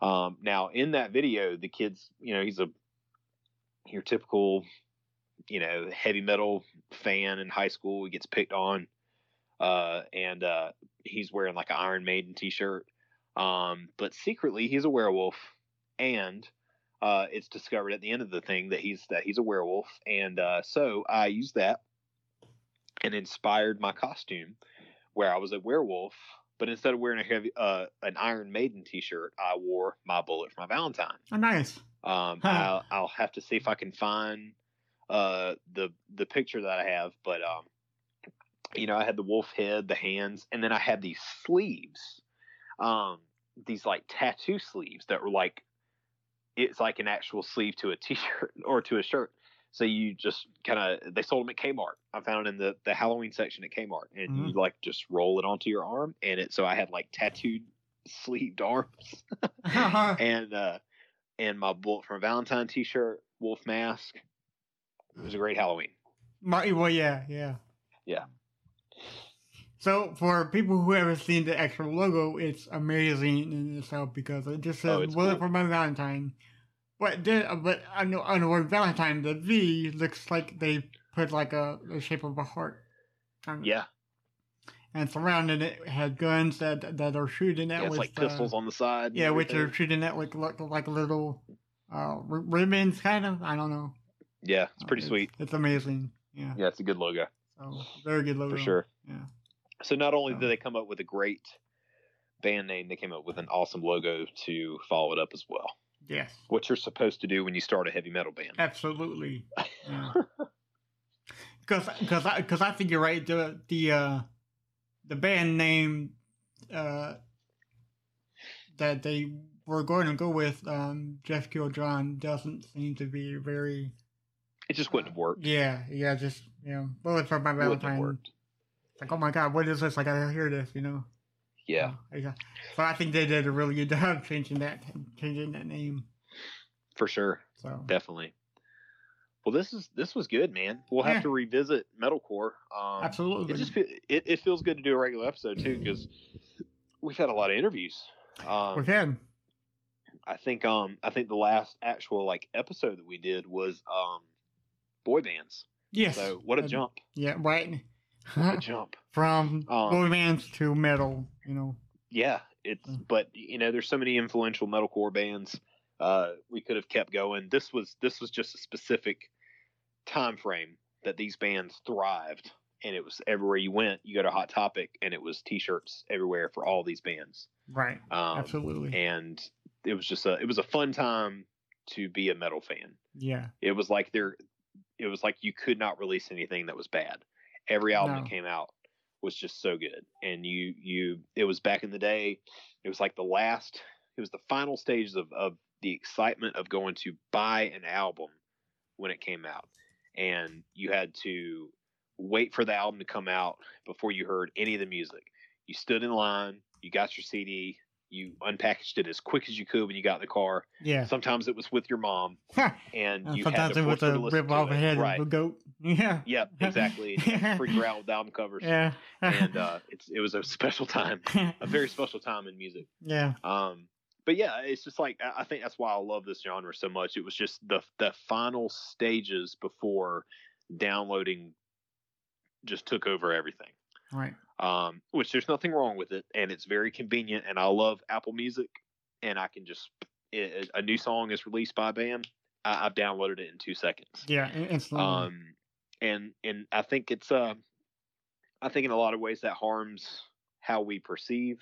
Um, now in that video, the kids, you know, he's a your typical, you know, heavy metal fan in high school. He gets picked on, uh, and uh, he's wearing like an Iron Maiden T-shirt. Um, but secretly, he's a werewolf, and uh, it's discovered at the end of the thing that he's that he's a werewolf, and uh, so I used that and inspired my costume where I was a werewolf, but instead of wearing a heavy uh, an Iron Maiden T-shirt, I wore my bullet for my Valentine. oh, nice. Um, Huh. I'll, I'll have to see if I can find uh, the the picture that I have, but um, you know, I had the wolf head, the hands, and then I had these sleeves, um, these like tattoo sleeves that were like it's like an actual sleeve to a (laughs) t-shirt or to a shirt. So you just kind of they sold them at Kmart. I found it in the the Halloween section at Kmart, and you like just roll it onto your arm, and it. So I had like tattooed (laughs) sleeved arms and uh and my bullet from Valentine t-shirt, wolf mask. It was a great Halloween. My, well, yeah, yeah. Yeah. So for people who haven't seen the actual logo, it's amazing in itself because it just says Oh, it's "Bullet cool. for my Valentine." But the, but on on the word Valentine, the V looks like they put like a the shape of a heart. on. Yeah, and surrounding it had guns that that are shooting at Yeah, it's with like pistols uh, on the side. yeah, which are shooting at like like, like little uh, ribbons, kind of. I don't know. yeah, it's Uh, pretty sweet. It's amazing. Yeah. Yeah, it's a good logo So very good logo for sure. Yeah. So not only did they come up with a great band name, they came up with an awesome logo to follow it up as well. Yes. What you're supposed to do when you start a heavy metal band. Absolutely. Because (laughs) because I because I think you're right. The the uh, the band name uh, that they were going to go with um, Jeff John doesn't seem to be very. it just wouldn't have worked. Yeah, yeah, just you know, bullet for my It wouldn't have Valentine. worked. Like, oh my god, what is this? I gotta hear this, you know. Yeah, yeah. So I think they did a really good job changing that changing that name. for sure. So Definitely. Well, this is this was good, man. We'll have Yeah. to revisit metalcore. Um, absolutely. It just it, it feels good to do a regular episode too because we've had a lot of interviews. we Um, can. I think um I think the last actual like episode that we did was um boy bands. Yes. So what a jump! Yeah, right. A jump! From Um, boy bands to metal, you know. Yeah, it's Mm. but you know there's so many influential metalcore bands. Uh, we could have kept going. This was this was just a specific time frame that these bands thrived, and it was everywhere you went. You go to Hot Topic, and it was T-shirts everywhere for all these bands. Right. Um, Absolutely. and it was just a it was a fun time to be a metal fan. yeah. It was like there, it was like you could not release anything that was bad. Every album No. that came out was just so good, and you you it was back in the day. It was like the last. It was the final stages of of the excitement of going to buy an album when it came out, and you had to wait for the album to come out before you heard any of the music. You stood in line. You got your CD. You unpackaged it as quick as you could when you got in the car. Yeah. Sometimes it was with your mom, (laughs) and Uh, you had Sometimes to it was a rip off the it. head right. of a goat. (laughs) Yeah. Yep, exactly. (laughs) Freak her out with album covers. Yeah. And uh, it's it was a special time, a very special time in music. yeah. Um, but yeah, it's just like I I think that's why I love this genre so much. It was just the the final stages before downloading just took over everything. Right. Um, which there's nothing wrong with it, and it's very convenient. And I love Apple Music, and I can just a new song is released by a band, I, I've downloaded it in two seconds. Yeah. Instantly. Um, and and I think it's uh, I think in a lot of ways that harms how we perceive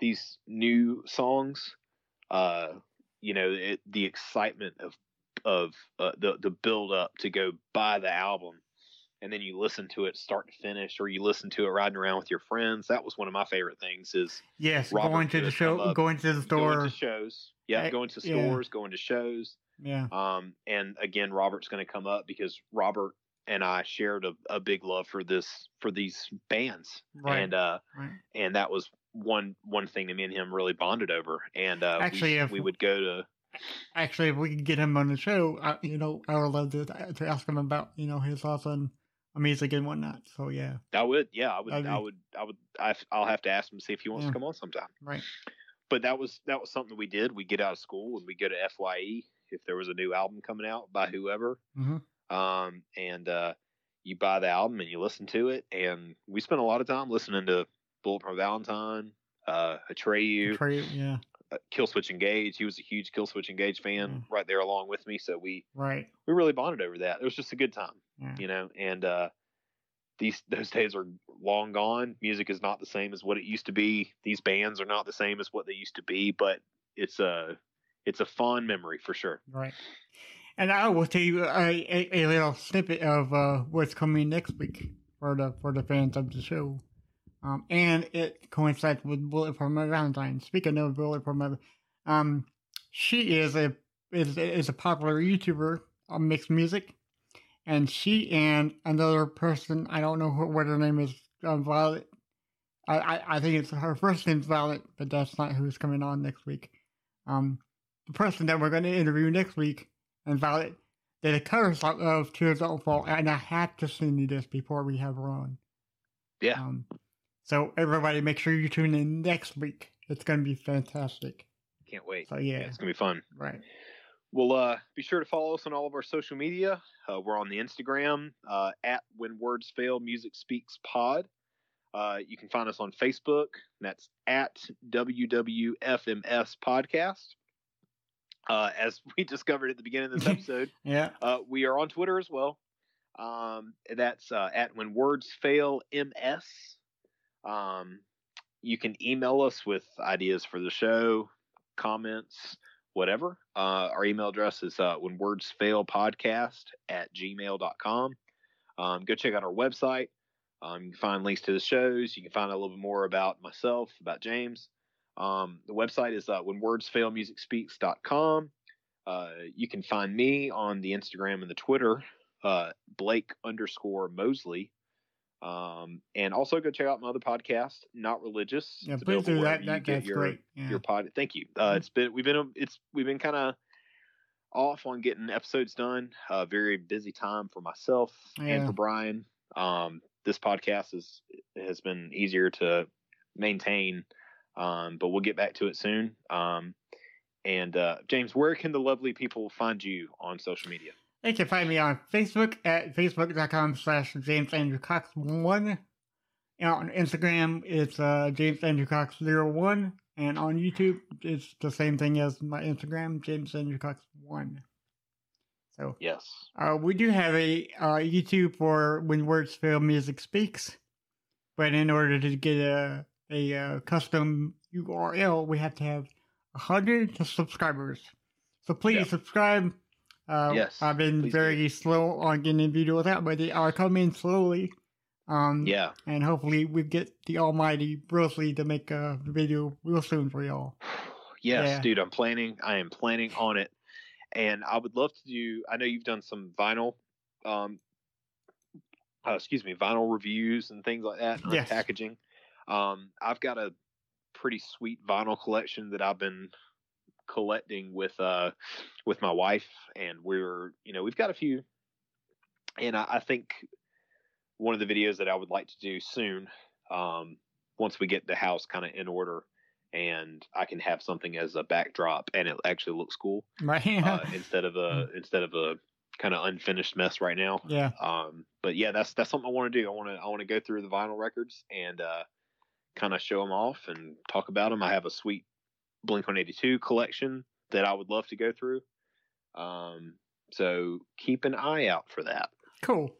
these new songs. Uh, you know, it, the excitement of of uh, the the build up to go buy the album, and then you listen to it start to finish, or you listen to it riding around with your friends. That was one of my favorite things. Is yes. Robert going to the show. Going to the store. going to shows. Yeah, I- going to yeah. stores, going to shows. yeah. Um, and again, Robert's going to come up because Robert and I shared a, a big love for this for these bands, Right. and uh, right. and that was one one thing that me and him really bonded over. And uh, Actually, we, if- we would go to Actually, if we could get him on the show, I, you know, I would love to to ask him about you know his thoughts on music and whatnot. So yeah. I would yeah I would That'd I would I would I, I'll have to ask him to see if he wants Yeah. to come on sometime. Right. But that was that was something we did. We get out of school and we go to FYE if there was a new album coming out by whoever. hmm um, and uh, you buy the album and you listen to it. And we spent a lot of time listening to Bullet for Valentine, uh, Atreyu, Trey, yeah. uh, Killswitch Engage. He was a huge Killswitch Engage fan Mhm. right there along with me. So we Right. we really bonded over that. It was just a good time, Yeah. you know. And uh, these those days are long gone. Music is not the same as what it used to be. These bands are not the same as what they used to be. But it's a it's a fond memory for sure. Right. And I will tell you a, a, a little snippet of uh, what's coming next week for the for the fans of the show. Um, and it coincides with Bullet for My Valentine. Speaking of Bullet for My, um, she is a is is a popular YouTuber of mixed music, and she and another person I don't know who, what her name is, uh, Violet. I, I I think it's her first name's Violet, but that's not who's coming on next week. Um, the person that we're going to interview next week and Violet did a cover song of Tears Don't Fall, and I had to send you this before we have her on. Yeah. Um, so everybody, make sure you tune in next week. It's going to be fantastic. Can't wait. So yeah, It's gonna be fun. right. Well, uh, be sure to follow us on all of our social media. Uh, we're on the Instagram uh, at When Words Fail Music Speaks Pod. Uh, you can find us on Facebook. That's at WWFMS Podcast. Uh, as (laughs) we discovered at the beginning of this (laughs) episode, Yeah. uh, we are on Twitter as well. Um, that's uh, at When Words Fail MS. Um, you can email us with ideas for the show, comments, whatever. Uh, our email address is uh, When Words Fail Podcast at gmail.com. Um, go check out our website. Um, you can find links to the shows. You can find a little bit more about myself, about James. Um, the website is uh, When Words Fail Music Speaks.com. Uh, you can find me on the Instagram and the Twitter, uh, Blake underscore Mosley. Um, and also go check out my other podcast, Not Religious. Yeah, It's please do that. that that's your, great. Yeah. Your pod. Thank you. Uh, it's been we've been it's we've been kind of off on getting episodes done. Uh, very busy time for myself and for Brian. Um, this podcast is has been easier to maintain, um, but we'll get back to it soon. Um, and uh, James, where can the lovely people find you on social media? They can find me on Facebook at facebook.com slash James Andrew Cox 1. And on Instagram, it's uh, James Andrew Cox 01. And on YouTube, it's the same thing as my Instagram, James Andrew Cox 1. So Yes. uh, we do have a uh, YouTube for When Words Fail Music Speaks. But in order to get a, a uh, custom URL, we have to have 100 subscribers. So please Yeah. subscribe. Uh, Yes, I've been please very slow on getting videos out, but they are coming slowly. Um, Yeah. And hopefully we get the almighty Brosley to make a video real soon for y'all. (sighs) Yes, Yeah. dude, I'm planning. I am planning on it, and I would love to do. I know you've done some vinyl, um, uh, excuse me, vinyl reviews and things like that, Yes. packaging. Um, I've got a pretty sweet vinyl collection that I've been collecting with uh with my wife, and we're you know we've got a few, and I, I think one of the videos that I would like to do soon, um, once we get the house kind of in order and I can have something as a backdrop, and it actually looks cool Right? (laughs) uh, instead of a instead of a kind of unfinished mess right now. yeah. Um, but yeah, that's that's something I want to do. I want to I want to go through the vinyl records and uh, kind of show them off and talk about them. I have a sweet Blink One Eighty Two collection that I would love to go through. Um, so keep an eye out for that. Cool.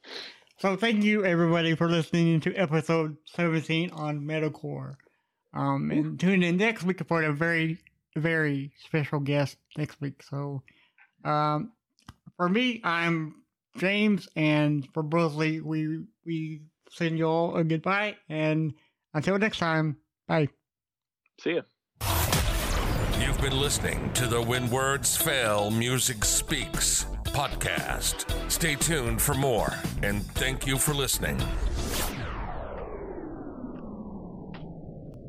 So thank you everybody for listening to episode 17 on metalcore. Um, and tune in next week for a very, very special guest next week. So, um, for me, I'm James, and for Brosley, we we send you all a goodbye, and until next time, bye. See ya. Been listening to the When Words Fail Music Speaks podcast. Stay tuned for more, and thank you for listening.